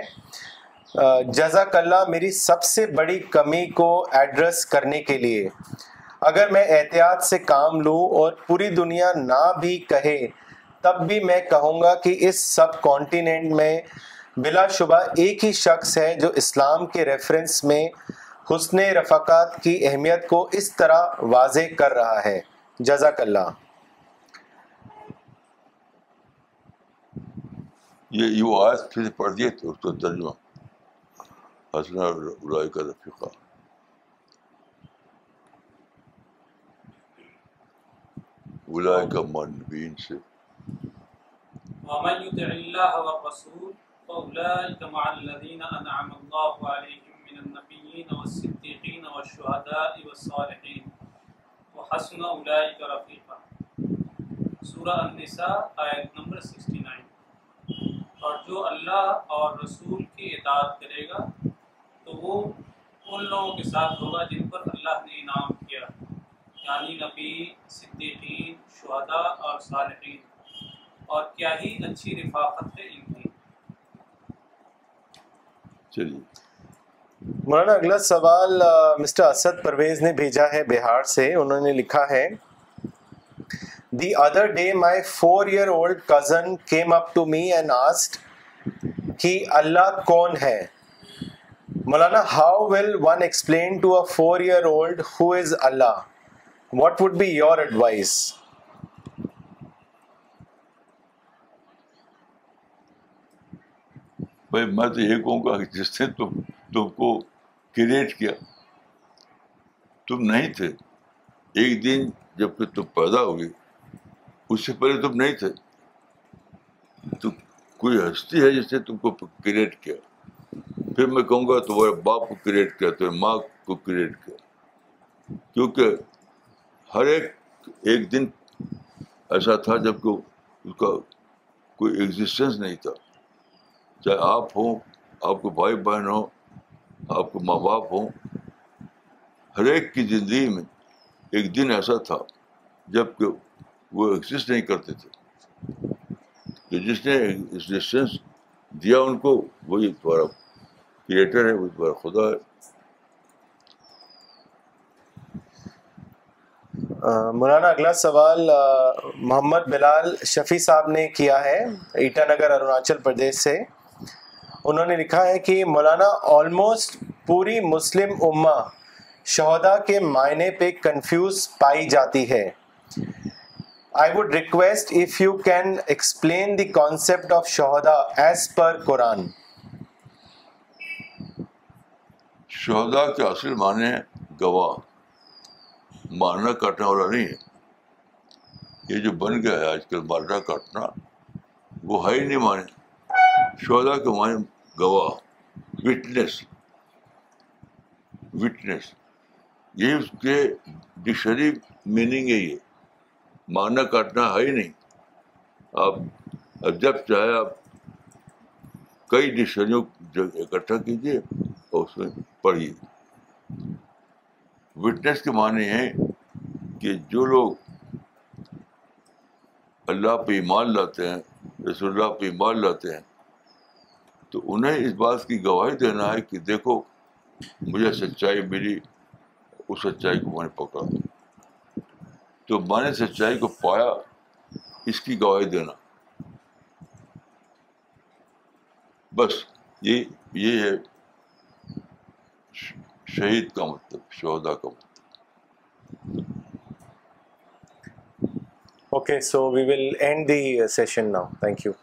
Speaker 3: جزاک اللہ میری سب سے بڑی کمی کو ایڈریس کرنے کے لیے اگر میں احتیاط سے کام لوں اور پوری دنیا نہ بھی کہے تب بھی میں کہوں گا کہ اس سب کانٹیننٹ میں بلا شبہ ایک ہی شخص ہے جو اسلام کے ریفرنس میں حسن رفقات کی اہمیت کو اس طرح واضح کر رہا ہے جزاک اللہ
Speaker 1: یہ یو آیت پھر پڑھ دیئے تھے اس کا ترجمہ حسن رائے کا رفقہ اولائے کا منبین سے
Speaker 2: ومن یتع اللہ ورسول فأولئك مع الذين أنعم الله عليهم من النبيين والصديقين والشهداء والصالحين وحسن أولئك رفيقا سورة النساء آية نمبر 69 اور جو اللہ اور رسول کی اطاعت کرے گا تو وہ ان لوگوں کے ساتھ ہوگا جن پر اللہ نے انعام کیا یعنی نبی صدیقین شہداء اور صالحین اور کیا ہی اچھی رفاقت ہے ان کی
Speaker 1: چلیے
Speaker 3: مولانا اگلا سوال مسٹر اسد پرویز نے بھیجا ہے بہار سے انہوں نے لکھا ہے the other day my four year old cousin came up to me and asked کہ اللہ کون ہے مولانا how will one explain to a four year old who is Allah what would be your advise
Speaker 1: بھائی میں تو یہ کہوں گا کہ جس نے تم تم کو کریٹ کیا تم نہیں تھے ایک دن جب کہ تم پیدا ہوئے اس سے پہلے تم نہیں تھے تو کوئی ہستی ہے جس نے تم کو کریٹ کیا پھر میں کہوں گا تمہارے باپ کو کریٹ کیا تمہارے ماں کو کریٹ کیا کیونکہ ہر ایک ایک دن ایسا تھا جب کہ اس کا کوئی ایگزسٹینس نہیں تھا چاہے آپ ہوں آپ کے بھائی بہن ہوں آپ کے ماں باپ ہوں ہر ایک کی زندگی میں ایک دن ایسا تھا جب کہ وہ ایگزسٹ نہیں کرتے تھے تو جس نے دیا ان کو وہی تمہارا کریٹر ہے وہی تمہارا خدا ہے
Speaker 3: مولانا اگلا سوال محمد بلال شفیع صاحب نے کیا ہے ایٹانگر اروناچل پردیش سے انہوں نے لکھا ہے کہ مولانا آلموسٹ پوری مسلم امہ شہدا کے معنی پہ کنفیوز پائی جاتی ہے I would request if you can explain the concept of شہدا ایز پر قرآن
Speaker 1: شہدا کے اصل معنی ہے گواہ والا نہیں ہے یہ جو بن گیا ہے آج کل مارنا کاٹنا وہ ہے ہی نہیں مانے شہدا کے معنی گواہ وٹنس وٹنس یہ اس کے ڈکشنری میننگ ہے یہ ماننا کاٹنا ہے ہی نہیں آپ جب چاہے آپ کئی ڈشریوں اکٹھا کیجیے اور اس میں پڑھیے وٹنس کے معنی ہیں کہ جو لوگ اللہ پہ ایمان لاتے ہیں رسول اللہ پہ ایمان لاتے ہیں تو انہیں اس بات کی گواہی دینا ہے کہ دیکھو مجھے سچائی ملی اس سچائی کو میں نے پکڑا تو میں نے سچائی کو پایا اس کی گواہی دینا بس یہ یہ ہے شہید کا مطلب شہدا کا مطلب
Speaker 3: okay so we will end the session now thank you